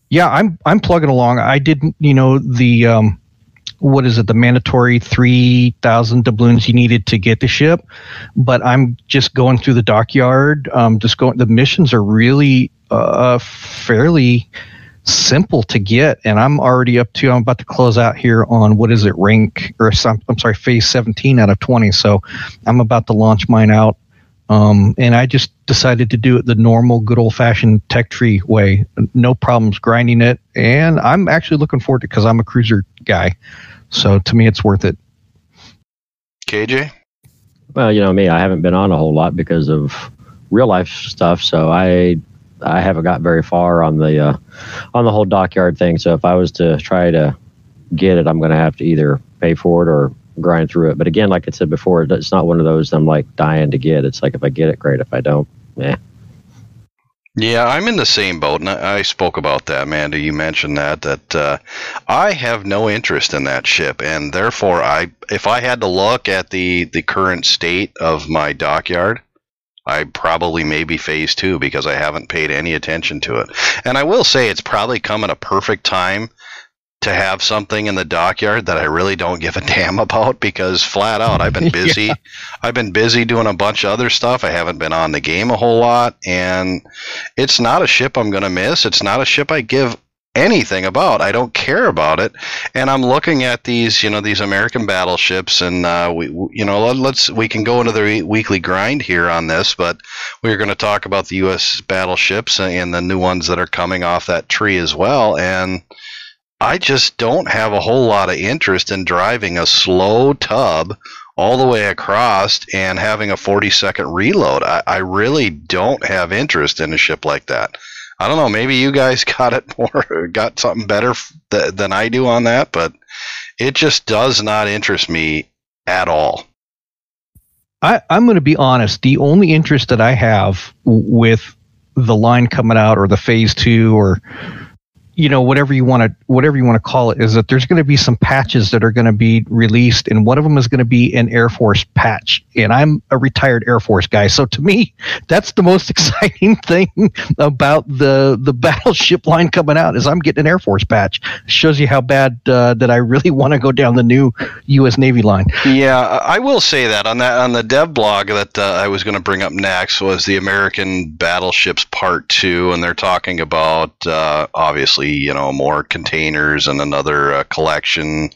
Yeah, I'm I'm plugging along. I didn't, you know, the um, what is it, the mandatory 3,000 doubloons you needed to get the ship. But I'm just going through the dockyard. Um, just going, the missions are really uh, fairly simple to get. And I'm already up to, I'm about to close out here on what is it, rank, or some, I'm sorry, phase 17 out of 20. So I'm about to launch mine out. Um, and I just decided to do it the normal, good old fashioned tech tree way. No problems grinding it. And I'm actually looking forward to it because I'm a cruiser guy. So to me, it's worth it. KJ? Well, you know me, I haven't been on a whole lot because of real life stuff. So I I haven't got very far on the uh, on the whole dockyard thing. So if I was to try to get it, I'm going to have to either pay for it or grind through it. But again, like I said before, it's not one of those I'm like dying to get. It's like if I get it, great. If I don't, yeah. Yeah, I'm in the same boat, and I, spoke about that, Amanda. You mentioned that that uh, I have no interest in that ship, and therefore, I if I had to look at the the current state of my dockyard, I probably maybe phase two because I haven't paid any attention to it. And I will say it's probably come at a perfect time to have something in the dockyard that I really don't give a <laughs> damn about because flat out I've been <laughs> busy. yeah. I've been busy doing a bunch of other stuff. I haven't been on the game a whole lot and it's not a ship I'm going to miss. It's not a ship I give anything about. I don't care about it. And I'm looking at these, you know, these American battleships, and uh, we, you know, let's we can go into the weekly grind here on this, but we're going to talk about the U.S. battleships and the new ones that are coming off that tree as well, and. I just don't have a whole lot of interest in driving a slow tub all the way across and having a 40 second reload. I, I really don't have interest in a ship like that. I don't know. Maybe you guys <laughs> got it more, got something better th- than I do on that, but it just does not interest me at all. I, I'm going to be honest. The only interest that I have with the line coming out or the phase two or you know whatever you want to whatever you want to call it is that there's going to be some patches that are going to be released and one of them is going to be an air force patch. And i'm a retired air force guy so to me <laughs> that's the most <laughs> exciting thing about the the <laughs> battleship line coming out is i'm getting an air force patch. Shows you how bad uh, that i really want to go down the new us navy line. Yeah i will say that on that on the dev blog that uh, i was going to bring up next was the american battleships part two and they're talking about uh, obviously you know more containers and another uh, collection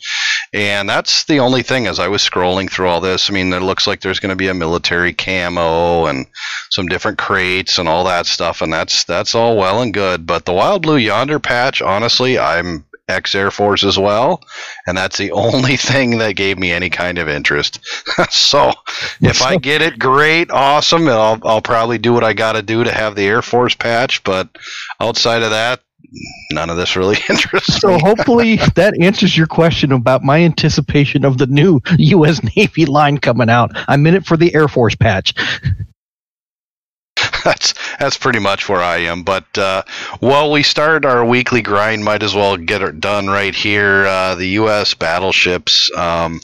and that's the only thing as i was scrolling through all this i mean it looks like there's going to be a military camo and some different crates and all that stuff and that's that's all well and good but the wild blue yonder patch honestly i'm ex Air Force as well, and that's the <laughs> only thing that gave me any kind of interest. <laughs> so, if I get it, great, awesome. I'll I'll probably do what I got to do to have the Air Force patch, but outside of that, none of this really <laughs> interests me. so me. hopefully <laughs> that answers your question about my anticipation of the new <laughs> U.S. Navy line coming out. I'm in it for the Air Force patch. that's that's pretty much where I am. But uh, while we start our weekly grind, might as well get it done right here. Uh, the U.S. battleships, um,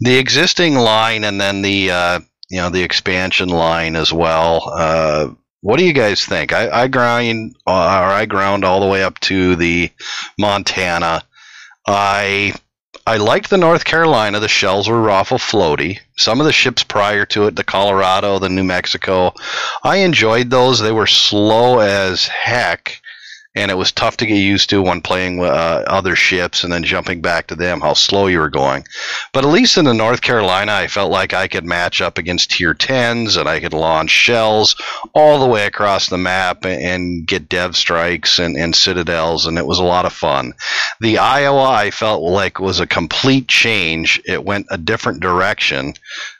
the existing line, and then the uh, you know the expansion line as well. What do you guys think? I, I grind uh, or I ground all the way up to the Montana. I I liked the North Carolina. The shells were awful floaty. Some of the ships prior to it, the Colorado, the New Mexico, I enjoyed those. They were slow as heck, and it was tough to get used to when playing with uh, other ships and then jumping back to them how slow you were going. But at least in the North Carolina, I felt like I could match up against tier 10s and I could launch shells all the way across the map and get dev strikes and, and citadels, and it was a lot of fun. The Iowa, I felt like was a complete change. It went a different direction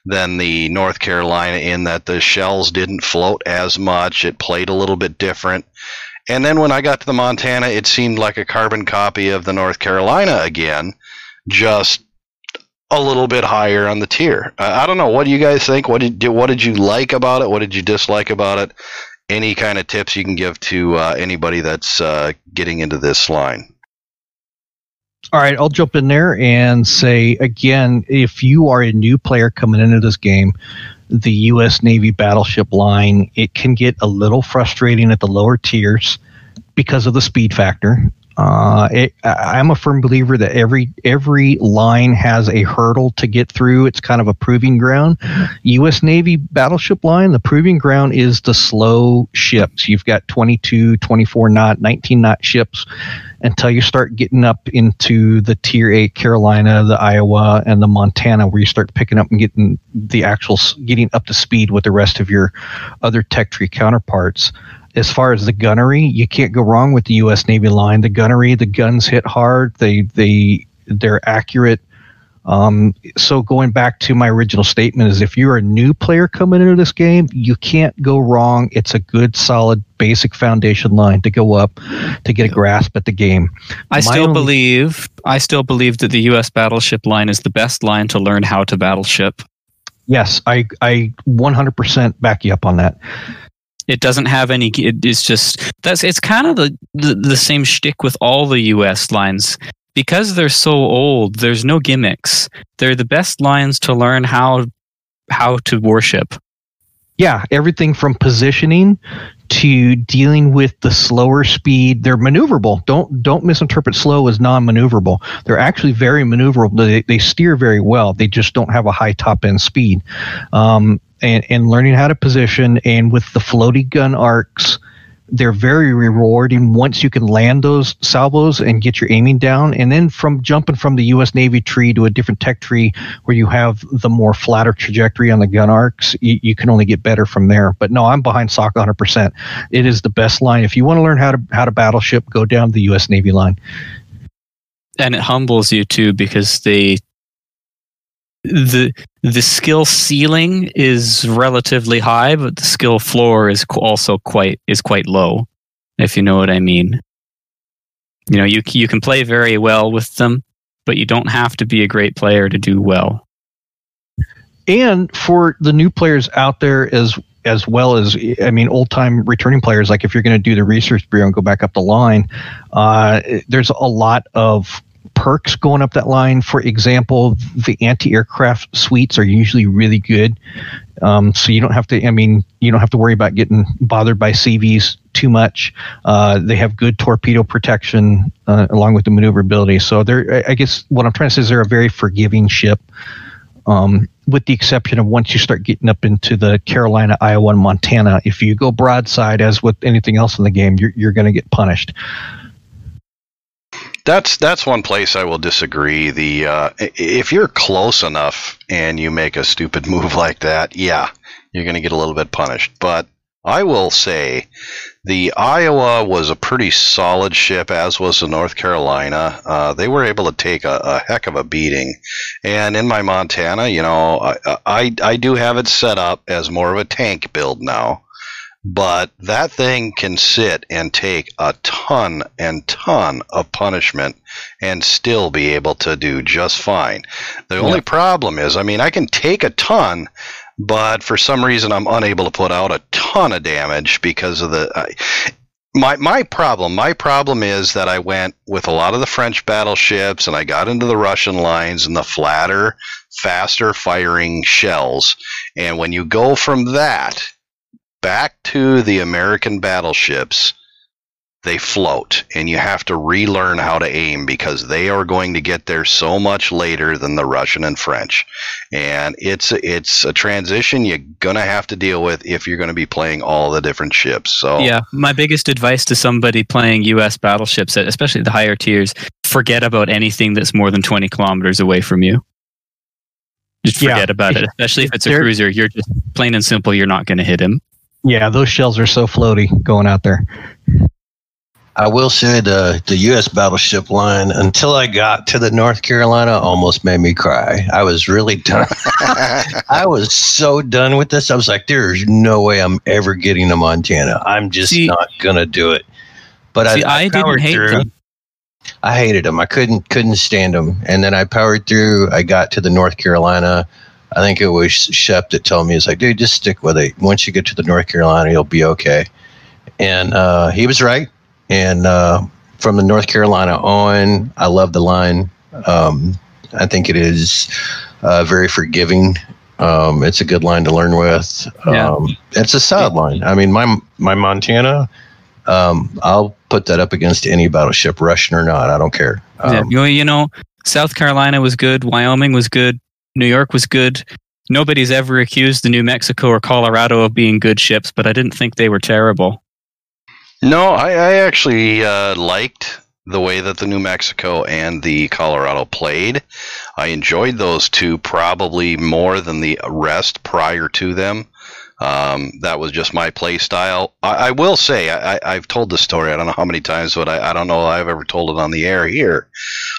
than the North Carolina in that the shells didn't float as much. It played a little bit different. And then when I got to the Montana, it seemed like a carbon copy of the North Carolina again, just a little bit higher on the tier. Uh, I don't know. What do you guys think? What did what did you like about it? What did you dislike about it? Any kind of tips you can give to uh, anybody that's uh, getting into this line? All right, I'll jump in there and say again, if you are a new player coming into this game, the U.S. Navy battleship line, it can get a little frustrating at the lower tiers because of the speed factor. Uh, it, I'm a firm believer that every every line has a hurdle to get through. It's kind of a proving ground. U.S. Navy battleship line, the proving ground is the slow ships. You've got 22, 24 knot, 19 knot ships until you start getting up into the tier 8 Carolina, the Iowa, and the Montana, where you start picking up and getting the actual getting up to speed with the rest of your other tech tree counterparts as far as the gunnery, you can't go wrong with the U.S. Navy line. The gunnery, the guns hit hard. They they they're accurate. Um, so going back to my original statement is if you're a new player coming into this game, you can't go wrong. It's a good, solid, basic foundation line to go up to get a grasp at the game. I My still only- believe I still believe that the U.S. battleship line is the best line to learn how to battleship. Yes, I I 100% back you up on that. It doesn't have any. It, it's just that's it's kind of the, the the same shtick with all the U.S. lines because they're so old. There's no gimmicks. They're the best lines to learn how how to worship. yeah, everything from positioning to dealing with the slower speed. They're maneuverable. Don't don't misinterpret slow as non-maneuverable. They're actually very maneuverable. They, they steer very well. They just don't have a high top end speed. Um, and and learning how to position and with the floaty gun arcs. They're very rewarding once you can land those salvos and get your aiming down. And then from jumping from the U.S. Navy tree to a different tech tree where you have the more flatter trajectory on the gun arcs, you, you can only get better from there. But no, I'm behind Sock 100%. It is the best line. If you want to learn how to how to battleship, go down the U.S. Navy line. and it humbles you too because they the the skill ceiling is relatively high but the skill floor is also quite is quite low if you know what i mean. You know you you can play very well with them but you don't have to be a great player to do well. And for the new players out there as as well as I mean old time returning players like if you're going to do the research bureau and go back up the line uh, there's a lot of perks going up that line for example the anti-aircraft suites are usually really good um, so you don't have to i mean you don't have to worry about getting bothered by cvs too much uh, they have good torpedo protection uh, along with the maneuverability so they're I- guess what i'm trying to say is they're a very forgiving ship um, with the exception of once you start getting up into the Carolina, Iowa, and Montana. If you go broadside, as with anything else in the game, you're, you're going to get punished. That's that's one place I will disagree. The uh, if you're close enough and you make a stupid <laughs> move like that, yeah, you're going to get a little bit punished. But I will say, the Iowa was a pretty solid ship, as was the North Carolina. Uh, they were able to take a, a heck of a beating. And in my Montana, you know, I, I I do have it set up as more of a tank build now but that thing can sit and take a ton and ton of punishment and still be able to do just fine. The only problem is, I mean, I can take a ton, but for some reason I'm unable to put out a ton of damage because of the. I my my problem my problem is that I went with a lot of the French battleships and I got into the Russian lines and the flatter, faster firing shells. And when you go from that back to the American battleships, they float, and you have to relearn how to aim because they are going to get there so much later than the Russian and French, and it's it's a transition you're gonna have to deal with if you're going to be playing all the different ships. So yeah my biggest advice to somebody playing us battleships especially the higher tiers forget about anything that's more than 20 kilometers away from you just Yeah. forget about it <laughs> especially if it's a There- cruiser you're just plain and simple you're not going to hit him Yeah, those shells are so floaty going out there. I will say the the U.S. battleship line until I got to the North Carolina almost made me cry. I was really done. <laughs> I was so done with this. I was like, "There's no way I'm ever getting to Montana. I'm just See- not gonna do it." But See, I, I didn't hate through. them. I hated them. I couldn't couldn't stand them. And then I powered through. I got to the North Carolina. I think it was Shep that told me, he's like, dude, just stick with it. Once you get to the North Carolina, you'll be okay." And uh, he was right. And uh, from the North Carolina on, I love the line. Um, I think it is uh, very forgiving. Um, it's a good line to learn with. Yeah. Um, it's a solid line. I mean, my my Montana, um, I'll put that up against any battleship, Russian or not. I don't care. Yeah, Um, you you know, South Carolina was good, Wyoming was good, New York was good. Nobody's ever accused the New Mexico or Colorado of being good ships, but I didn't think they were terrible. No, I, I actually uh, liked the way that the New Mexico and the Colorado played. I enjoyed those two probably more than the rest prior to them. Um, that was just my play style. I, I will say, I, I've told this story, I don't know how many times, but I, I don't know I've ever told it on the air here.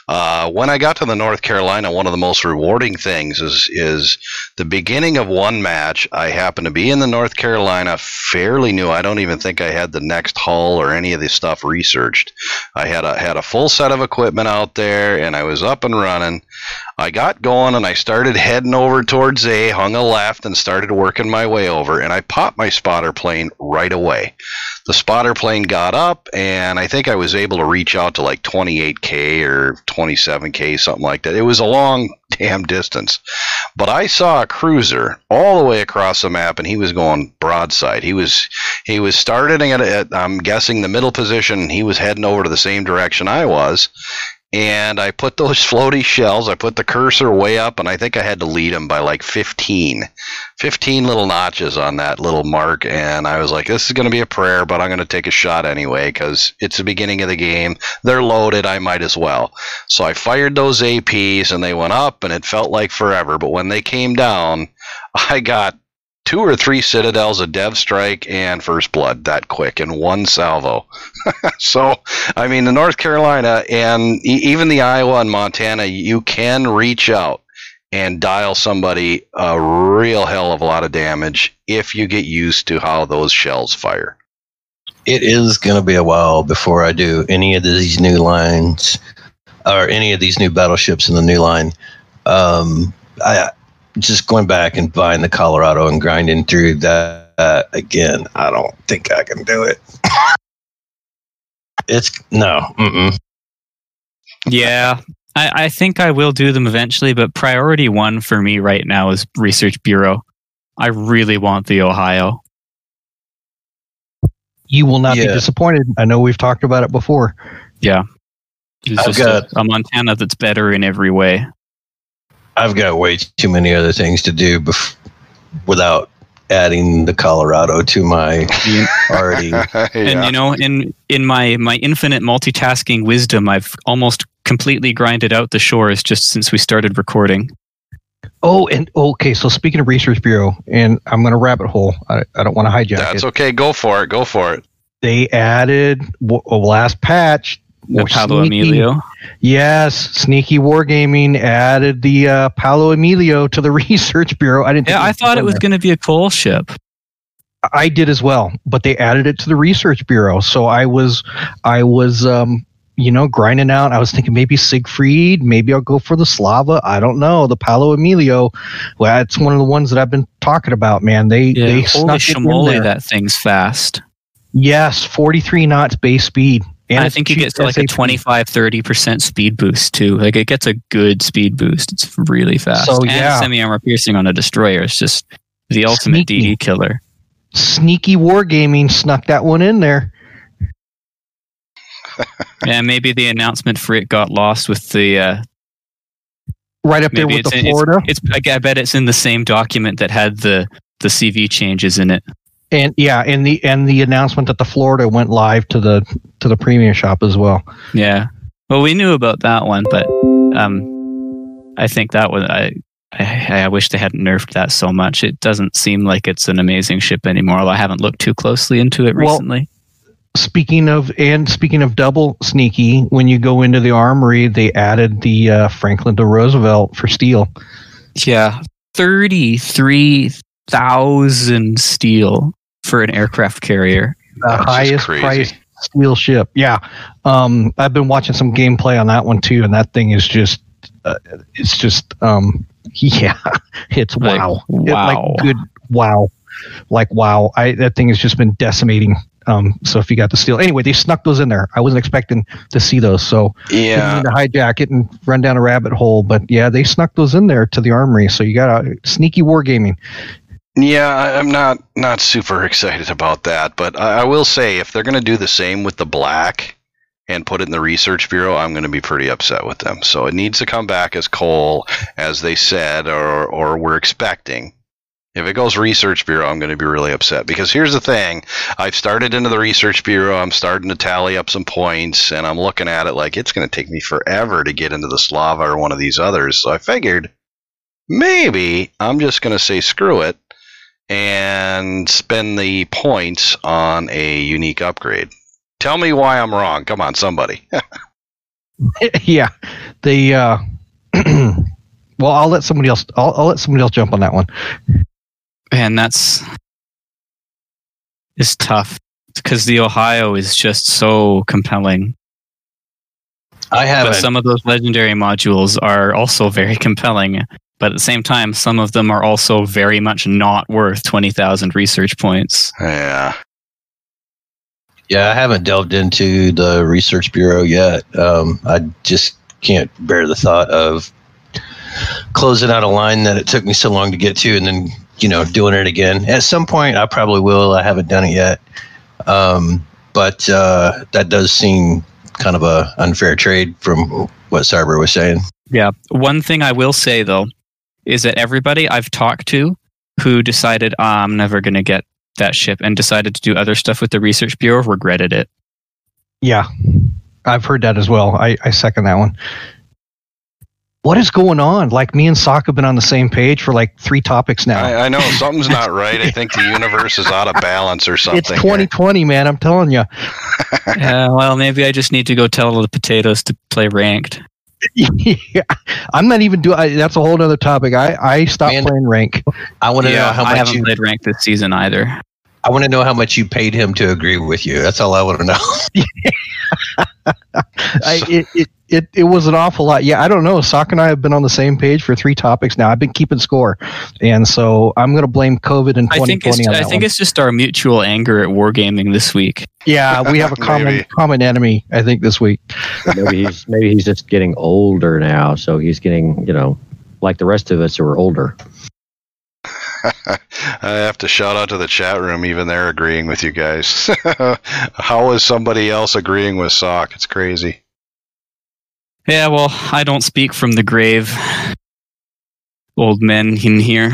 Uh, when I got to the North Carolina, one of the most rewarding things is is the beginning of one match. I happened to be in the North Carolina, fairly new. I don't even think I had the next hull or any of the stuff researched. I had a had a full set of equipment out there, and I was up and running. I got going and I started heading over towards A, hung a left, and started working my way over. And I popped my spotter plane right away. The spotter plane got up, and I think I was able to reach out to like 28K or 27K, something like that. It was a long <laughs> damn distance. But I saw a cruiser all the way across the map, and he was going broadside. He was he was starting at, at I'm guessing the middle position. He was heading over to the same direction I was and I put those <laughs> floaty shells, I put the cursor way up, and I think I had to lead him by like 15. 15 little notches on that little mark, and I was like, this is going to be a prayer, but I'm going to take a shot anyway because it's the beginning of the game. They're loaded, I might as well. So I fired those APs, and they went up, and it felt like forever, but when they came down, <laughs> I got two or three citadels, a dev strike, and first blood that quick in one salvo. <laughs> so, I mean, the North Carolina and even the Iowa and Montana, you can reach out and dial somebody a real hell of a lot of damage if you get used to how those shells fire. it is going to be a while before I do any of these new lines or any of these new battleships in the new line. Um, I just going back and buying the Colorado and grinding through that uh, again. I don't think I can do it. <coughs> it's no. Mm-mm. Yeah, I, I think I will do them eventually, but priority one for me right now is Research Bureau. I really want the Ohio. You will not be disappointed. I know we've talked about it before. It's I've just got- a, a Montana that's better in every way. I've got way too many other things to do bef- without adding the Colorado to my You- already. <laughs> And you know, in in my my infinite multitasking wisdom, I've almost completely grinded out the shores just since we started recording. Oh, and okay. So speaking of Research Bureau, and I'm going to rabbit hole. I, I don't want to hijack That's it. okay. Go for it. Go for it. They added w- a last patch. The or Paolo sneaky- Emilio. Yes, Sneaky Wargaming added the uh, Paolo Emilio to the <laughs> Research Bureau. I didn't. think Yeah, I thought it was going to be a coal ship. I did as well, but they added it to the Research Bureau. So I was, I was, um, you know, grinding out. I was thinking maybe Siegfried, maybe I'll go for the Slava. I don't know. The Paolo Emilio. Well, that's one of the ones that I've been talking about. Man, they Yeah, they holy snuck it in there. that thing's fast. Yes, 43 knots base speed. And I think you get to like a SAP. 25 30% speed boost too. Like it gets a good speed boost. It's really fast. So, and yeah. semi armor piercing on a destroyer is just the ultimate Sneaky. DD killer. Sneaky Wargaming snuck that one in there. <laughs> Yeah, maybe the announcement for it got lost with the. Uh, Right up there with it's the in- it's- Florida. It's, I, I bet it's in the same document that had the the CV changes in it. And yeah, and the and the announcement that the Florida went live to the to the premium shop as well. Yeah. Well, we knew about that one, but um, I think that was I, I I wish they hadn't nerfed that so much. It doesn't seem like it's an amazing ship anymore. Although I haven't looked too closely into it Well, recently. Speaking of and speaking of double sneaky, when you go into the armory, they added the uh, Franklin D. Roosevelt for steel. Yeah, thirty three thousand steel for an aircraft carrier. the That's highest crazy. price steel ship. Yeah, um, I've been watching some gameplay on that one too, and that thing is just, uh, it's just, um, <laughs> yeah, it's Like, wow, It- wow. like good wow, like wow. I that thing has just been decimating. Um, so if you got the steel, anyway, they snuck those in there. I wasn't expecting to see those, so Yeah. didn't mean to hijack it and run down a rabbit hole. But yeah, they snuck those in there to the armory. So you got a sneaky wargaming. Yeah, I'm not not super excited about that, but I, I will say if they're going to do the same with the black and put it in the research bureau, I'm going to be pretty upset with them. So it needs to come back as coal, as they said, or or we're expecting. If it goes research bureau, I'm going to be really upset because here's the thing: I've started into the research bureau. I'm starting to tally up some points, and I'm looking at it like it's going to take me forever to get into the Slava or one of these others. So I figured maybe I'm just going to say screw it and spend the points on a unique upgrade. Tell me why I'm wrong. Come on, somebody. <laughs> yeah, the uh, <clears throat> well, I'll let somebody else. I'll, I'll let somebody else jump on that one. And that's is tough because the Ohio is just so compelling. I haven't. some of those legendary modules are also very compelling. But at the same time, some of them are also very much not worth 20,000 research points. yeah. Yeah, I haven't delved into the research bureau yet. Um, I just can't bear the thought of closing out a line that it took me so long to get to, and then you know doing it again. At some point, I probably will. I haven't done it yet, um, but uh, that does seem kind of a unfair trade from what Cyber was saying. Yeah. One thing I will say, though, is that everybody I've talked to who decided "Ah, I'm never going to get that ship and decided to do other stuff with the research bureau regretted it. Yeah, I've heard that as well. I, I second that one. What is going on? Like me and Sock have been on the same page for like three topics now. I, I know <laughs> something's not right. I think the universe is out of balance or something. it's 2020, man. I'm telling you. <laughs> yeah, well, maybe I just need to go tell the potatoes to play ranked. Yeah, I'm not even doing. That's a whole other topic. I I stopped Man. playing rank. I want to know how I much haven't you. played ranked this season either. I want to know how much you paid him to agree with you. That's all I want to know. <laughs> I, it, it it it was an awful lot. Yeah, I don't know. Sock and I have been on the same page for three topics now. I've been keeping score, and so I'm going to blame COVID in I think 2020 it's I think one. it's just our mutual anger at wargaming this week. yeah, we have a <laughs> common common enemy. I think this week. maybe he's maybe he's just getting older now, so he's getting you know like the rest of us who are older. <laughs> I have to shout out to the chat room. Even they're agreeing with you guys. <laughs> How is somebody else agreeing with Sock? It's crazy. Yeah, well, I don't speak from the grave. Old men in here.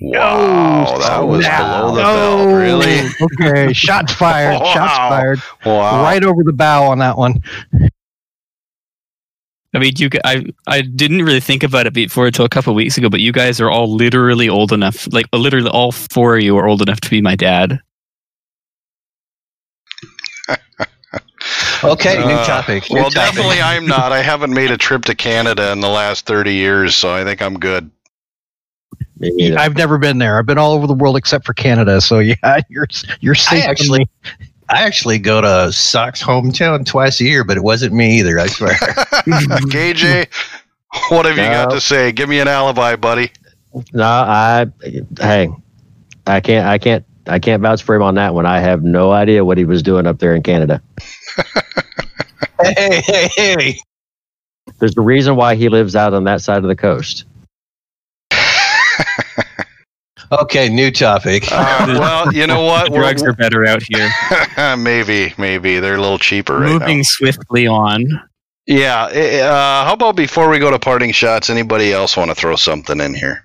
Wow, oh, that was below the oh, belt. Really? <laughs> Okay, shots fired. Shots fired. Wow. Right over the bow on that one. I mean, you. I I didn't really think about it before until a couple of weeks ago, but you guys are all literally old enough. Like literally, all four of you are old enough to be my dad. Okay, new Uh, topic. New well, topic. definitely I'm not. I haven't made a trip to Canada in the last 30 years, so I think I'm good. Me. I've never been there. I've been all over the world except for Canada. So yeah, <laughs> you're you're safe. from actually- I actually go to Sock's hometown twice a year, but it wasn't me either. I swear. <laughs> KJ, what have you got to say? Give me an alibi, buddy. No, I hey, I can't I can't I can't vouch for him on that one. I have no idea what he was doing up there in Canada. <laughs> hey, hey, hey. There's a reason why he lives out on that side of the coast. <laughs> Okay, new topic. Uh, well, you know what? The <laughs> drugs are better out here. <laughs> Maybe, maybe they're a little cheaper right Moving now. swiftly on. Yeah. eh, Uh, how about before we go to parting shots, anybody else want to throw something in here?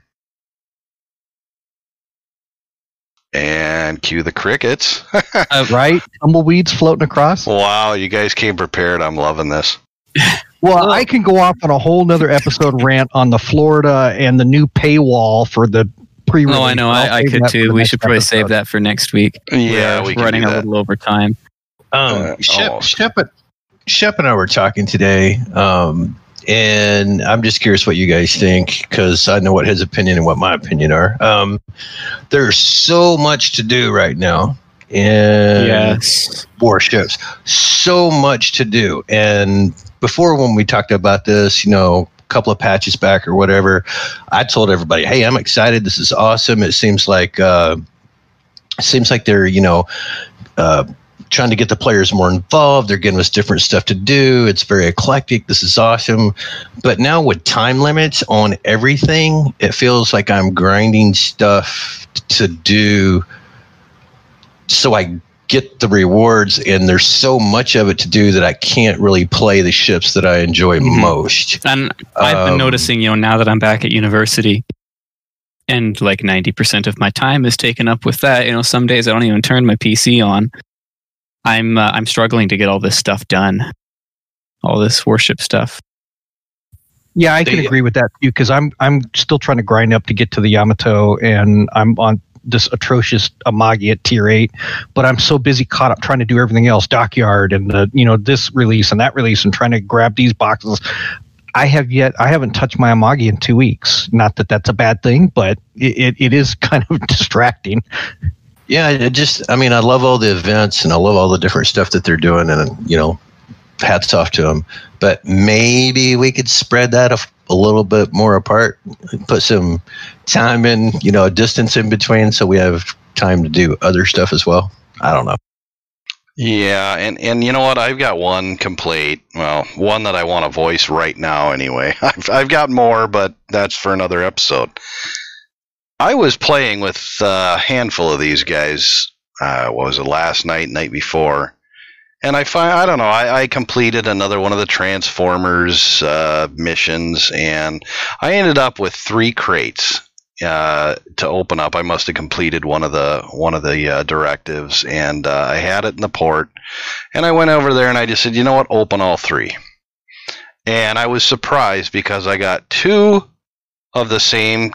And cue the crickets. <laughs> right? Tumbleweeds floating across. wow, you guys came prepared. I'm loving this. Well, I can go off on a whole nother episode rant on the Florida and the new paywall for the pre. Oh, I know. I, I could too. We should probably save that for next week. Yeah, We're we can running do a little over time. Um, Uh, Shep, almost. Shep, Shep and I were talking today, um, and I'm just curious what you guys think because I know what his opinion and what my opinion are. Um, there's so much to do right now in Yes. warships, so much to do. And before, when we talked about this, you know, a couple of patches back or whatever, I told everybody, "Hey, I'm excited. This is awesome. It seems like uh, it seems like they're, you know." Uh, trying to get the players more involved. They're giving us different stuff to do. It's very eclectic. This is awesome. But now with time limits on everything, it feels like I'm grinding stuff to do so I get the rewards and there's so much of it to do that I can't really play the ships that I enjoy Mhm. most. And I've been Um, noticing, you know, now that I'm back at university and like 90% of my time is taken up with that, you know, some days I don't even turn my PC on. I'm uh, I'm struggling to get all this stuff done. All this warship stuff. Yeah, I can agree with that too because I'm I'm still trying to grind up to get to the Yamato, and I'm on this atrocious Amagi at tier eight. But I'm so busy caught up trying to do everything else, dockyard and the you know this release and that release, and trying to grab these boxes. I have yet I haven't touched my Amagi in two weeks. Not that that's a bad thing, but it, it, it is <laughs> kind of distracting. Yeah, it just I mean, I love all the events and I love all the different stuff that they're doing and you know, hats off to them. But maybe we could spread that a, a little bit more apart, put some time in, you know, distance in between so we have time to do other stuff as well. I don't know. Yeah, and and you know what? I've got one complaint. Well, one that I want to voice right now. Anyway, <laughs> I've I've got more, but that's for another episode. I was playing with a handful of these guys. Uh, what was it? Last night, night before, and I find I don't know. I, I completed another one of the Transformers uh, missions, and I ended up with three crates uh, to open up. I must have completed one of the one of the uh, directives, and uh, I had it in the port. And I went over there and I just said, you know what, open all three. And I was surprised because I got two of the same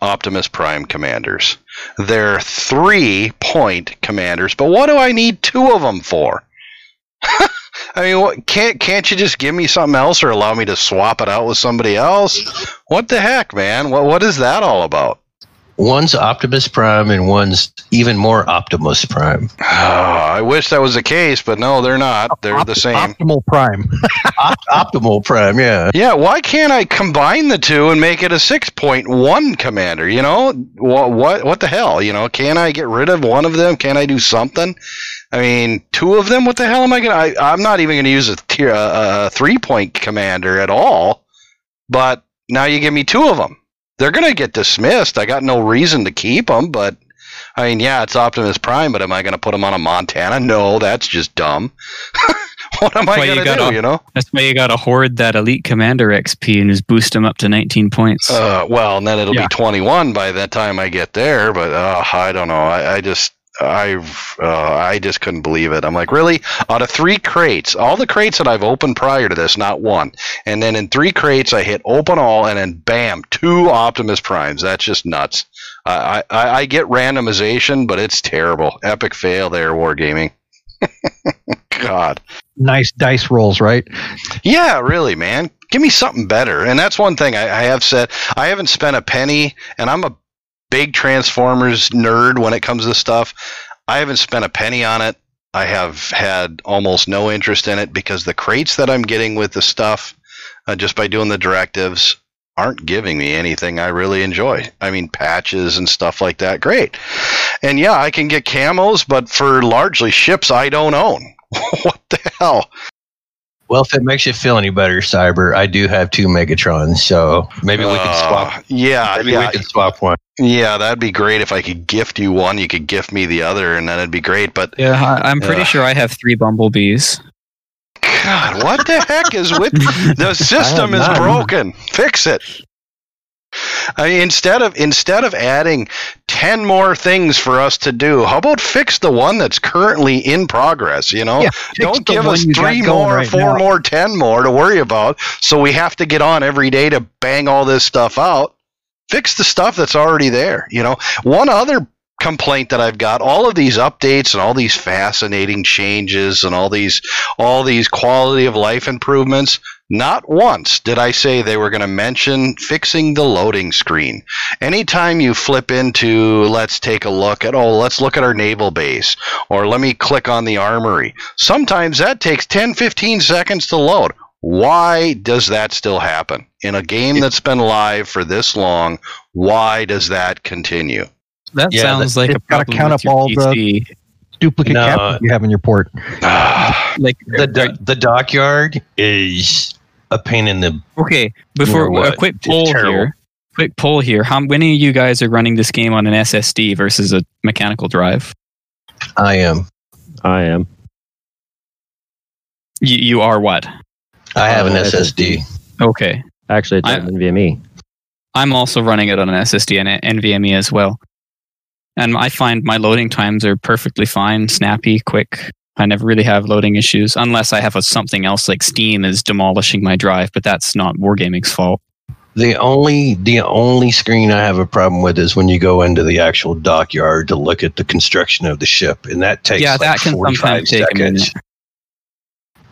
Optimus Prime commanders. They're three point commanders, but what do I need two of them for? <laughs> I mean, what, can't can't you just give me something else or allow me to swap it out with somebody else? What the heck, man? What what is that all about? One's Optimus Prime and one's even more Optimus Prime. Oh, I wish that was the case, but no, they're not. They're the same. Optimal Prime. <laughs> Op- Optimal Prime, yeah. Yeah, why can't I combine the two and make it a 6.1 commander? You know, what what what the hell? You know, can I get rid of one of them? Can I do something? I mean, two of them. What the hell am I gonna? I, I'm not even gonna use a tier a, a three point commander at all. But now you give me two of them. They're gonna get dismissed. I got no reason to keep them, but. I mean, yeah, it's Optimus Prime, but am I going to put him on a Montana? No, that's just dumb. <laughs> what am I going to do? gotta- You know? That's why you got to hoard that elite commander XP and just boost them up to 19 points. Uh, well, and then it'll Yeah. be 21 by the time I get there. But uh, I don't know. I, I just, I, uh, I just couldn't believe it. I'm like, really? Out of three crates, all the crates that I've opened prior to this, not one. And then in three crates, I hit open all, and then bam, two Optimus Primes. That's just nuts. I, I, I get randomization, but it's terrible. Epic fail there, Wargaming. <laughs> God. nice dice rolls, right? Yeah, really, man. Give me something better. And that's one thing I, I have said. I haven't spent a penny, and I'm a big Transformers nerd when it comes to stuff. I haven't spent a penny on it. I have had almost no interest in it because the crates that I'm getting with the stuff, uh, just by doing the directives, aren't giving me anything I really enjoy. I mean, patches and stuff like that, great. And yeah, I can get camos, but for largely ships I don't own. <laughs> what the hell? Well, if it makes you feel any better, Cyber, I do have two Megatrons, so maybe we Uh, swap. Yeah, Maybe yeah, we can swap one. Yeah. That'd be great if I could gift you one. You could gift me the other, and then it'd be great. But yeah, I, I'm pretty Ugh. sure I have three bumblebees. God, what the heck is with <laughs> the system? Is none. broken. Fix it. I mean, instead of instead of adding ten more things for us to do, how about fix the one that's currently in progress? You know, Yeah, don't give us three more, right four now. more, ten more to worry about. So we have to get on every day to bang all this stuff out. Fix the stuff that's already there. You know, one other complaint that I've got all of these updates and all these fascinating changes and all these all these quality of life improvements not once did I say they were going to mention fixing the loading screen. Anytime you flip into, let's take a look at, oh, let's look at our naval base, or let me click on the armory, sometimes that takes 10, 15 seconds to load. Why does that still happen? In a game that's been live for this long, why does that continue? That Yeah, sounds like a it's gotta problem count with up your all the- duplicate No. captains you have in your port. <sighs> Like The do- the dockyard is a pain in the. okay, before a quick poll here. Quick poll here. How many of you guys are running this game on an SSD versus a mechanical drive? I am. I am. You, you are what? I have an Uh, SSD. Okay. Actually, it's I- on NVMe. I'm also running it on an SSD and a- NVMe as well. And I find my loading times are perfectly fine, snappy, quick. I never really have loading issues unless I have a, something else like Steam is demolishing my drive, but that's not Wargaming's fault. The only the only screen I have a problem with is when you go into the actual dockyard to look at the construction of the ship, and that takes yeah, like that can 45 sometimes take a minute.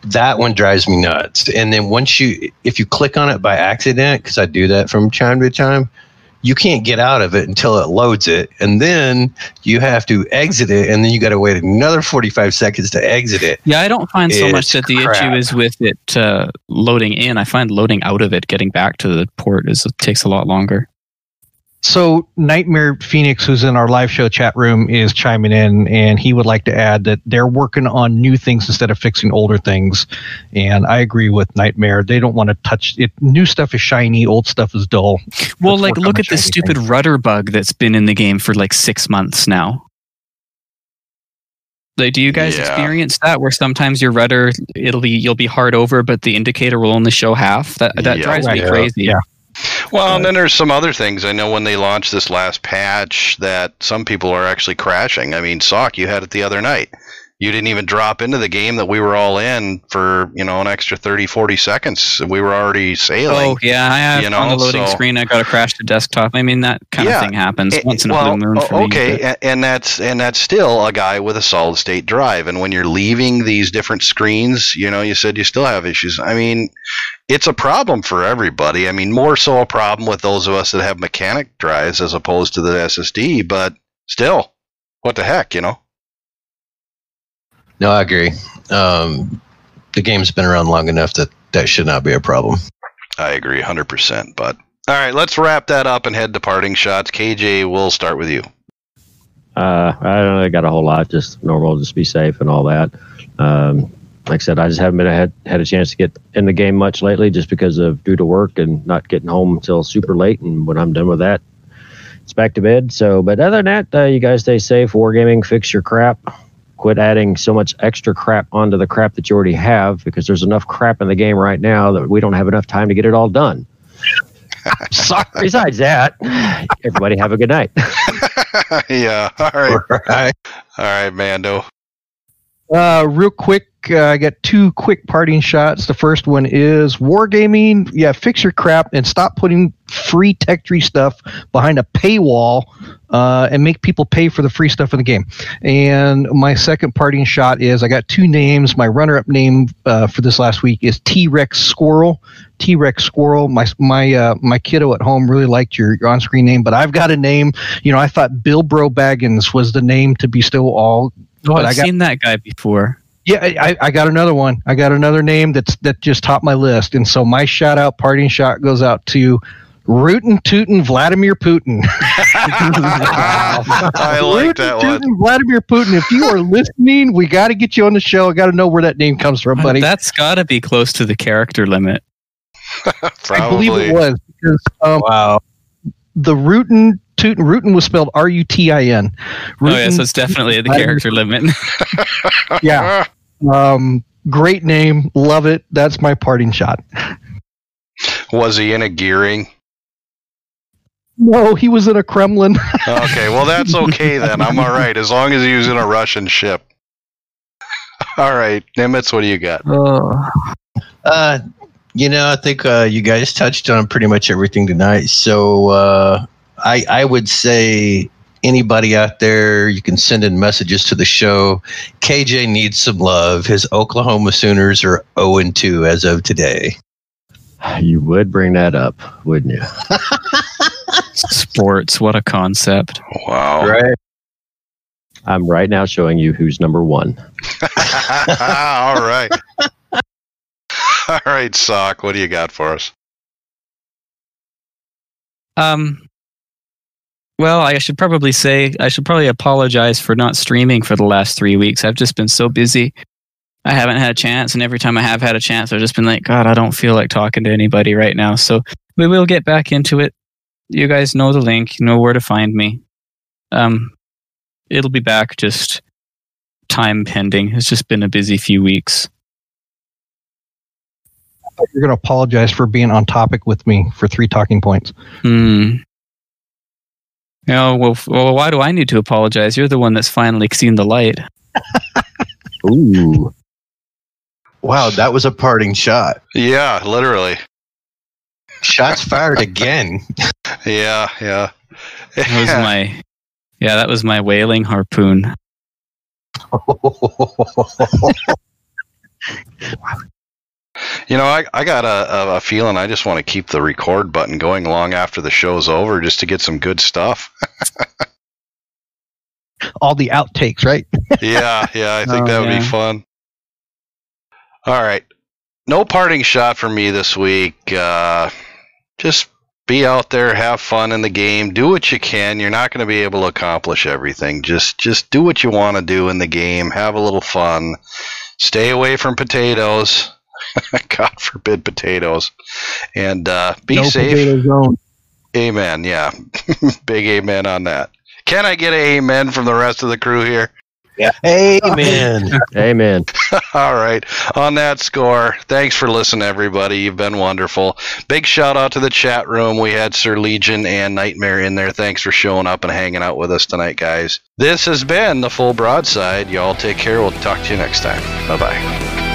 That one drives me nuts. And then once you, if you click on it by accident, because I do that from time to time, you can't get out of it until it loads it, and then you have to exit it, and then you got to wait another forty-five seconds to exit it. Yeah, I don't find so much that the crap. issue is with it uh, loading in. I find loading out of it, getting back to the port, is it takes a lot longer. So Nightmare Phoenix, who's in our live show chat room, is chiming in, and he would like to add that they're working on new things instead of fixing older things. And I agree with Nightmare; they don't want to touch it. New stuff is shiny, old stuff is dull. Well, Let's like look at this stupid things. rudder bug that's been in the game for like six months now. Like, do you guys Yeah. experience that where sometimes your rudder it'll be you'll be hard over, but the indicator will only show half? That that Yeah. drives me Yeah. crazy. Yeah. Well, and then there's some other things. I know when they launched this last patch that some people are actually crashing. I mean, Sock, you had it the other night. You didn't even drop into the game that we were all in for, you know, an extra 30, 40 seconds. We were already sailing. Oh yeah, I have You on the loading so- screen. I got a crash to desktop. I mean, that kind Yeah. of thing happens Eh, once in a well, blue moon for me. okay, but- and that's and that's still a guy with a solid state drive. And when you're leaving these different screens, you know, you said you still have issues. I mean, it's a problem for everybody. I mean, more so a problem with those of us that have mechanic drives as opposed to the SSD. But still, what the heck, you know? No, I agree. Um, the game's been around long enough that that should not be a problem. I agree, hundred percent. But all right, let's wrap that up and head to parting shots. KJ, we'll start with you. Uh, I don't really got a whole lot. Just normal, just be safe and all that. Um, like I said, I just haven't been had had a chance to get in the game much lately, just because of due to work and not getting home until super late. And when I'm done with that, it's back to bed. So, but other than that, uh, you guys stay safe. Wargaming, fix your crap. Quit adding so much extra crap onto the crap that you already have, because there's enough crap in the game right now that we don't have enough time to get it all done. <laughs> Sorry. Besides that, everybody have a good night. <laughs> yeah. All right. Right. All right, Mando. Uh, real quick, uh, I got two quick parting shots. The first one is Wargaming. Yeah, fix your crap and stop putting free tech tree stuff behind a paywall uh, and make people pay for the free stuff in the game. And my second parting shot is I got two names. My runner up name uh, for this last week is T Rex Squirrel. T Rex Squirrel. My my uh, my kiddo at home really liked your, your on screen name, but I've got a name. You know, I thought Bill Bro Baggins was the name to bestow all Oh, I've got- seen that guy before. Yeah, I, I got another one. I got another name that's that just topped my list, and so my shout out, parting shot goes out to Rootin' Tootin' Vladimir Putin. <laughs> I like that Rootin' one. Tootin' Vladimir Putin. If you are <laughs> listening, we got to get you on the show. I got to know where that name comes from, buddy. That's got to be close to the character limit. <laughs> I believe it was because um, Wow. the Rootin' Tootin' Rootin' was spelled R U T I N. Oh yeah, so it's definitely the character limit. <laughs> Yeah. Um, great name. Love it. That's my parting shot. Was he in a gearing? No, he was in a Kremlin. <laughs> Okay, well that's okay then. I'm all right as long as he was in a Russian ship. <laughs> All right, Nimitz, what do you got? oh. Uh, you know, I think uh, you guys touched on pretty much everything tonight. So uh, I I would say anybody out there, you can send in messages to the show. KJ needs some love. His Oklahoma Sooners are 0 2 as of today. You would bring that up, wouldn't you? <laughs> Sports, what a concept. Wow. Right. I'm right now showing you who's number one. <laughs> all right. <laughs> All right, Sock, what do you got for us? Um, Well, I should probably say I should probably apologize for not streaming for the last three weeks. I've just been so busy. I haven't had a chance, and every time I have had a chance, I've just been like, God, I don't feel like talking to anybody right now. So we will get back into it. You guys know the link, you know where to find me. Um, it'll be back, just time pending. It's just been a busy few weeks. You're going to apologize for being on topic with me for three talking points. Hmm. You know, well, well, why do I need to apologize? You're the one that's finally seen the light. <laughs> Ooh. Wow, that was a parting shot. Yeah, literally. Shots fired <laughs> again. Yeah, yeah. That was my, yeah, that was my whaling harpoon. <laughs> You know, I, I got a, a, feeling I just want to keep the record button going long after the show's over just to get some good stuff. <laughs> All the outtakes, right? <laughs> yeah, yeah, I think Oh, that would yeah. be fun. All right. No parting shot for me this week. Uh, just be out there, have fun in the game, do what you can. You're not going to be able to accomplish everything. Just just do what you want to do in the game. Have a little fun. Stay away from potatoes. <laughs> God forbid potatoes. And uh, be no safe. Amen. Yeah. <laughs> Big amen on that. Can I get an amen from the rest of the crew here? Yeah. Amen. <laughs> Amen. All right. On that score, thanks for listening, everybody. You've been wonderful. Big shout out to the chat room. We had Sir Legion and Nightmare in there. Thanks for showing up and hanging out with us tonight, guys. This has been the full broadside. Y'all take care. We'll talk to you next time. Bye bye.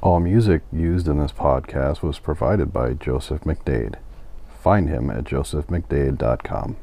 All music used in this podcast was provided by Joseph McDade. Find him at josephmcdade.com.